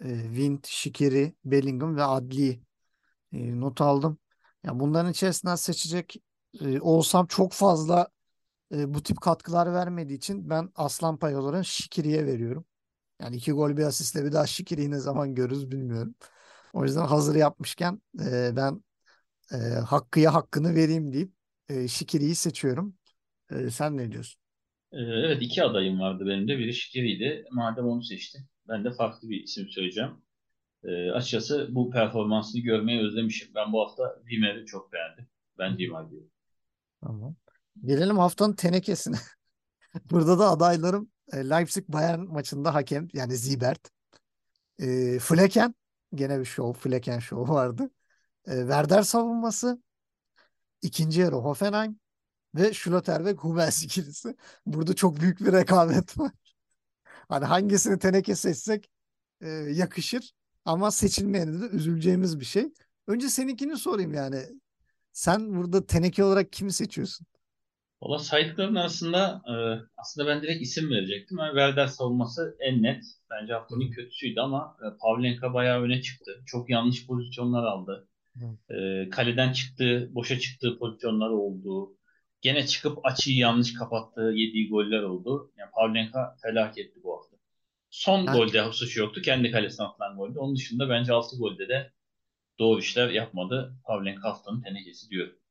e, Wind, Shikiri, Bellingham ve Adli e, not aldım. Ya bunların içerisinden seçecek e, olsam çok fazla e, bu tip katkılar vermediği için ben aslan payı olarak Shikiri'ye veriyorum. Yani iki gol bir asistle bir daha Shikiri'yi ne zaman görürüz bilmiyorum. O yüzden hazır yapmışken e, ben e, Hakkı'ya hakkını vereyim deyip e, Shikiri'yi seçiyorum. E, sen ne diyorsun? Ee, Evet iki adayım vardı benim de. Biri Şikeri'ydi. Madem onu seçtim. Ben de farklı bir isim söyleyeceğim. Ee, açıkçası bu performansını görmeyi özlemişim. Ben bu hafta Wimmer'i çok beğendim. Ben Wimmer diyorum. Tamam. Gelelim haftanın tenekesine. Burada da adaylarım e, Leipzig Bayern maçında hakem yani Zibert. E, Flecken gene bir şov, Flecken şovu vardı. E, Werder savunması, ikinci yarı Hoffenheim ve Schlotterbeck Hummels ikilisi. Burada çok büyük bir rekabet var. Hani hangisini teneke seçsek e, yakışır ama seçilmeyene de üzüleceğimiz bir şey. Önce seninkini sorayım yani. Sen burada teneke olarak kimi seçiyorsun? Valla saydıkların arasında e, aslında ben direkt isim verecektim. Yani Werder savunması en net. Bence haftanın kötüsüydü ama e, Pavlenka bayağı öne çıktı. Çok yanlış pozisyonlar aldı. E, kaleden çıktığı, boşa çıktığı pozisyonlar oldu. Gene çıkıp açıyı yanlış kapattığı, yediği goller oldu. Yani Pavlenka felaketti bu hafta. Son Ben- golde suçu yoktu. Kendi kalesine atılan golde. Onun dışında bence 6 golde de doğru işler yapmadı. Pavlenka haftanın tenekesi diyor.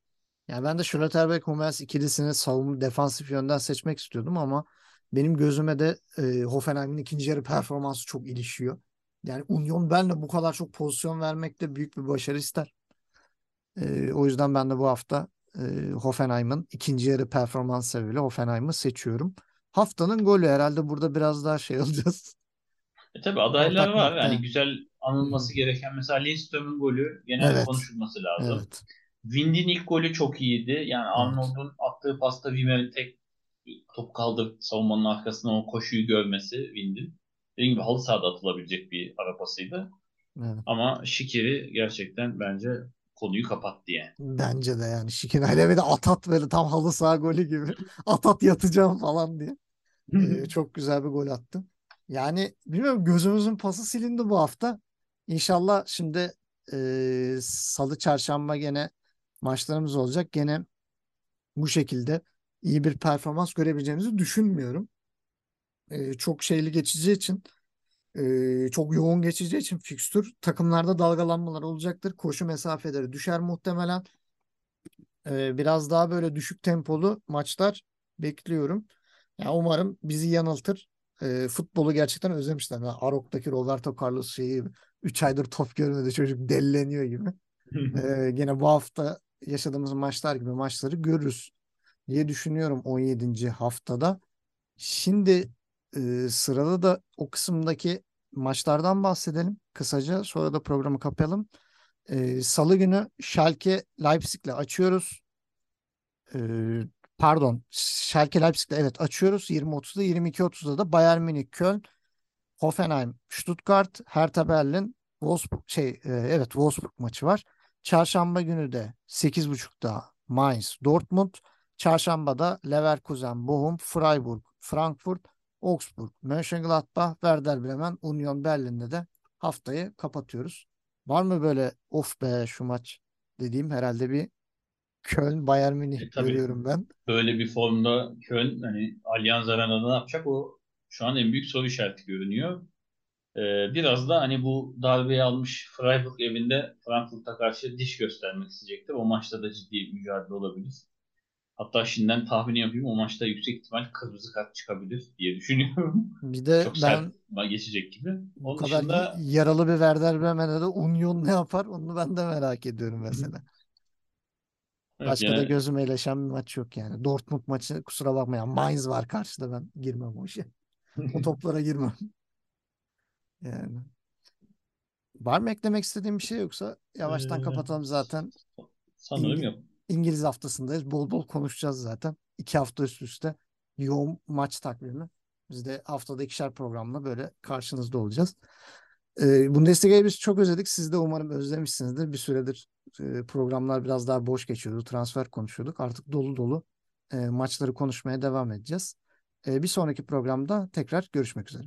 Yani ben de Schlotterbeck Hummels ikilisini savunma defansif yönden seçmek istiyordum ama benim gözüme de e, Hoffenheim'in ikinci yarı performansı çok ilişiyor. Yani Union Berlin'e bu kadar çok pozisyon vermek de büyük bir başarı ister. E, o yüzden ben de bu hafta e, Hoffenheim'in ikinci yarı performans sebebiyle Hoffenheim'ı seçiyorum. Haftanın golü herhalde burada biraz daha şey olacağız. E tabii adaylar Ortak var. Yani güzel anılması gereken mesela Lindström'ün golü gene Evet. konuşulması lazım. Evet. Wind'in ilk golü çok iyiydi. Yani Arnold'un attığı pasta Wimmer'in tek top kaldırıp savunmanın arkasına o koşuyu görmesi Wind'in. Dediğim gibi halı sahada atılabilecek bir ara pasıydı. Evet. Ama Şikiri gerçekten bence konuyu kapattı yani. Bence de yani Şikinay'la bir de atat böyle tam halı saha golü gibi. Atat yatacağım falan diye. Ee, çok güzel bir gol attı. Yani bilmiyorum gözümüzün pası silindi bu hafta. İnşallah şimdi e, salı çarşamba gene maçlarımız olacak. Gene bu şekilde iyi bir performans görebileceğimizi düşünmüyorum. E, çok şeyli geçeceği için e, çok yoğun geçeceği için fikstür takımlarda dalgalanmalar olacaktır. Koşu mesafeleri düşer muhtemelen. E, biraz daha böyle düşük tempolu maçlar bekliyorum. Yani umarım bizi yanıltır. E, futbolu gerçekten özlemişler. Yani Arok'taki Roberto Carlos şeyi 3 aydır top görmedi çocuk delleniyor gibi. E, gene bu hafta yaşadığımız maçlar gibi maçları görürüz diye düşünüyorum 17. haftada. Şimdi e, sırada da o kısımdaki maçlardan bahsedelim kısaca. Sonra da programı kapayalım. E, Salı günü Schalke Leipzig'le açıyoruz. E, pardon, Schalke Leipzig'le evet açıyoruz. 20.30'da 22.30'da da Bayern Münih Köln, Hoffenheim, Stuttgart, Hertha Berlin, Wolfsburg şey e, evet Wolfsburg maçı var. Çarşamba günü de 8.30'da Mainz, Dortmund. Çarşambada Leverkusen, Bochum, Freiburg, Frankfurt, Augsburg, Mönchengladbach, Werder Bremen, Union Berlin'de de haftayı kapatıyoruz. Var mı böyle of be şu maç dediğim herhalde bir Köln Bayern Münih E, tabii. görüyorum ben. Böyle bir formda Köln hani Allianz Arena'da ne yapacak o şu an en büyük soru işareti görünüyor. Ee, biraz da hani bu darbeyi almış Freiburg evinde Frankfurt'a karşı diş göstermek isteyecektir. O maçta da ciddi bir mücadele olabilir. Hatta şimdiden tahmin yapayım o maçta yüksek ihtimal kırmızı kart çıkabilir diye düşünüyorum. Bir de Çok ben sert geçecek gibi. Onun kadar dışında yaralı bir Werder Bremen'e de Union ne yapar onu ben de merak ediyorum mesela. evet, Başka da yine- gözüme ilişen bir maç yok yani. Dortmund maçı kusura bakmayın. Mainz var karşıda ben girmem o işe. O toplara girmem. Yani. Var mı eklemek istediğim bir şey yoksa yavaştan Ee, kapatalım zaten. sanırım İngi- yok. İngiliz haftasındayız. Bol bol konuşacağız zaten. İki hafta üst üste yoğun maç takvimi. Biz de haftada ikişer programla böyle karşınızda olacağız. E, Bundesliga'yı biz çok özledik. Siz de umarım özlemişsinizdir. Bir süredir e, programlar biraz daha boş geçiyordu. Transfer konuşuyorduk. Artık dolu dolu e, maçları konuşmaya devam edeceğiz. E, bir sonraki programda tekrar görüşmek üzere.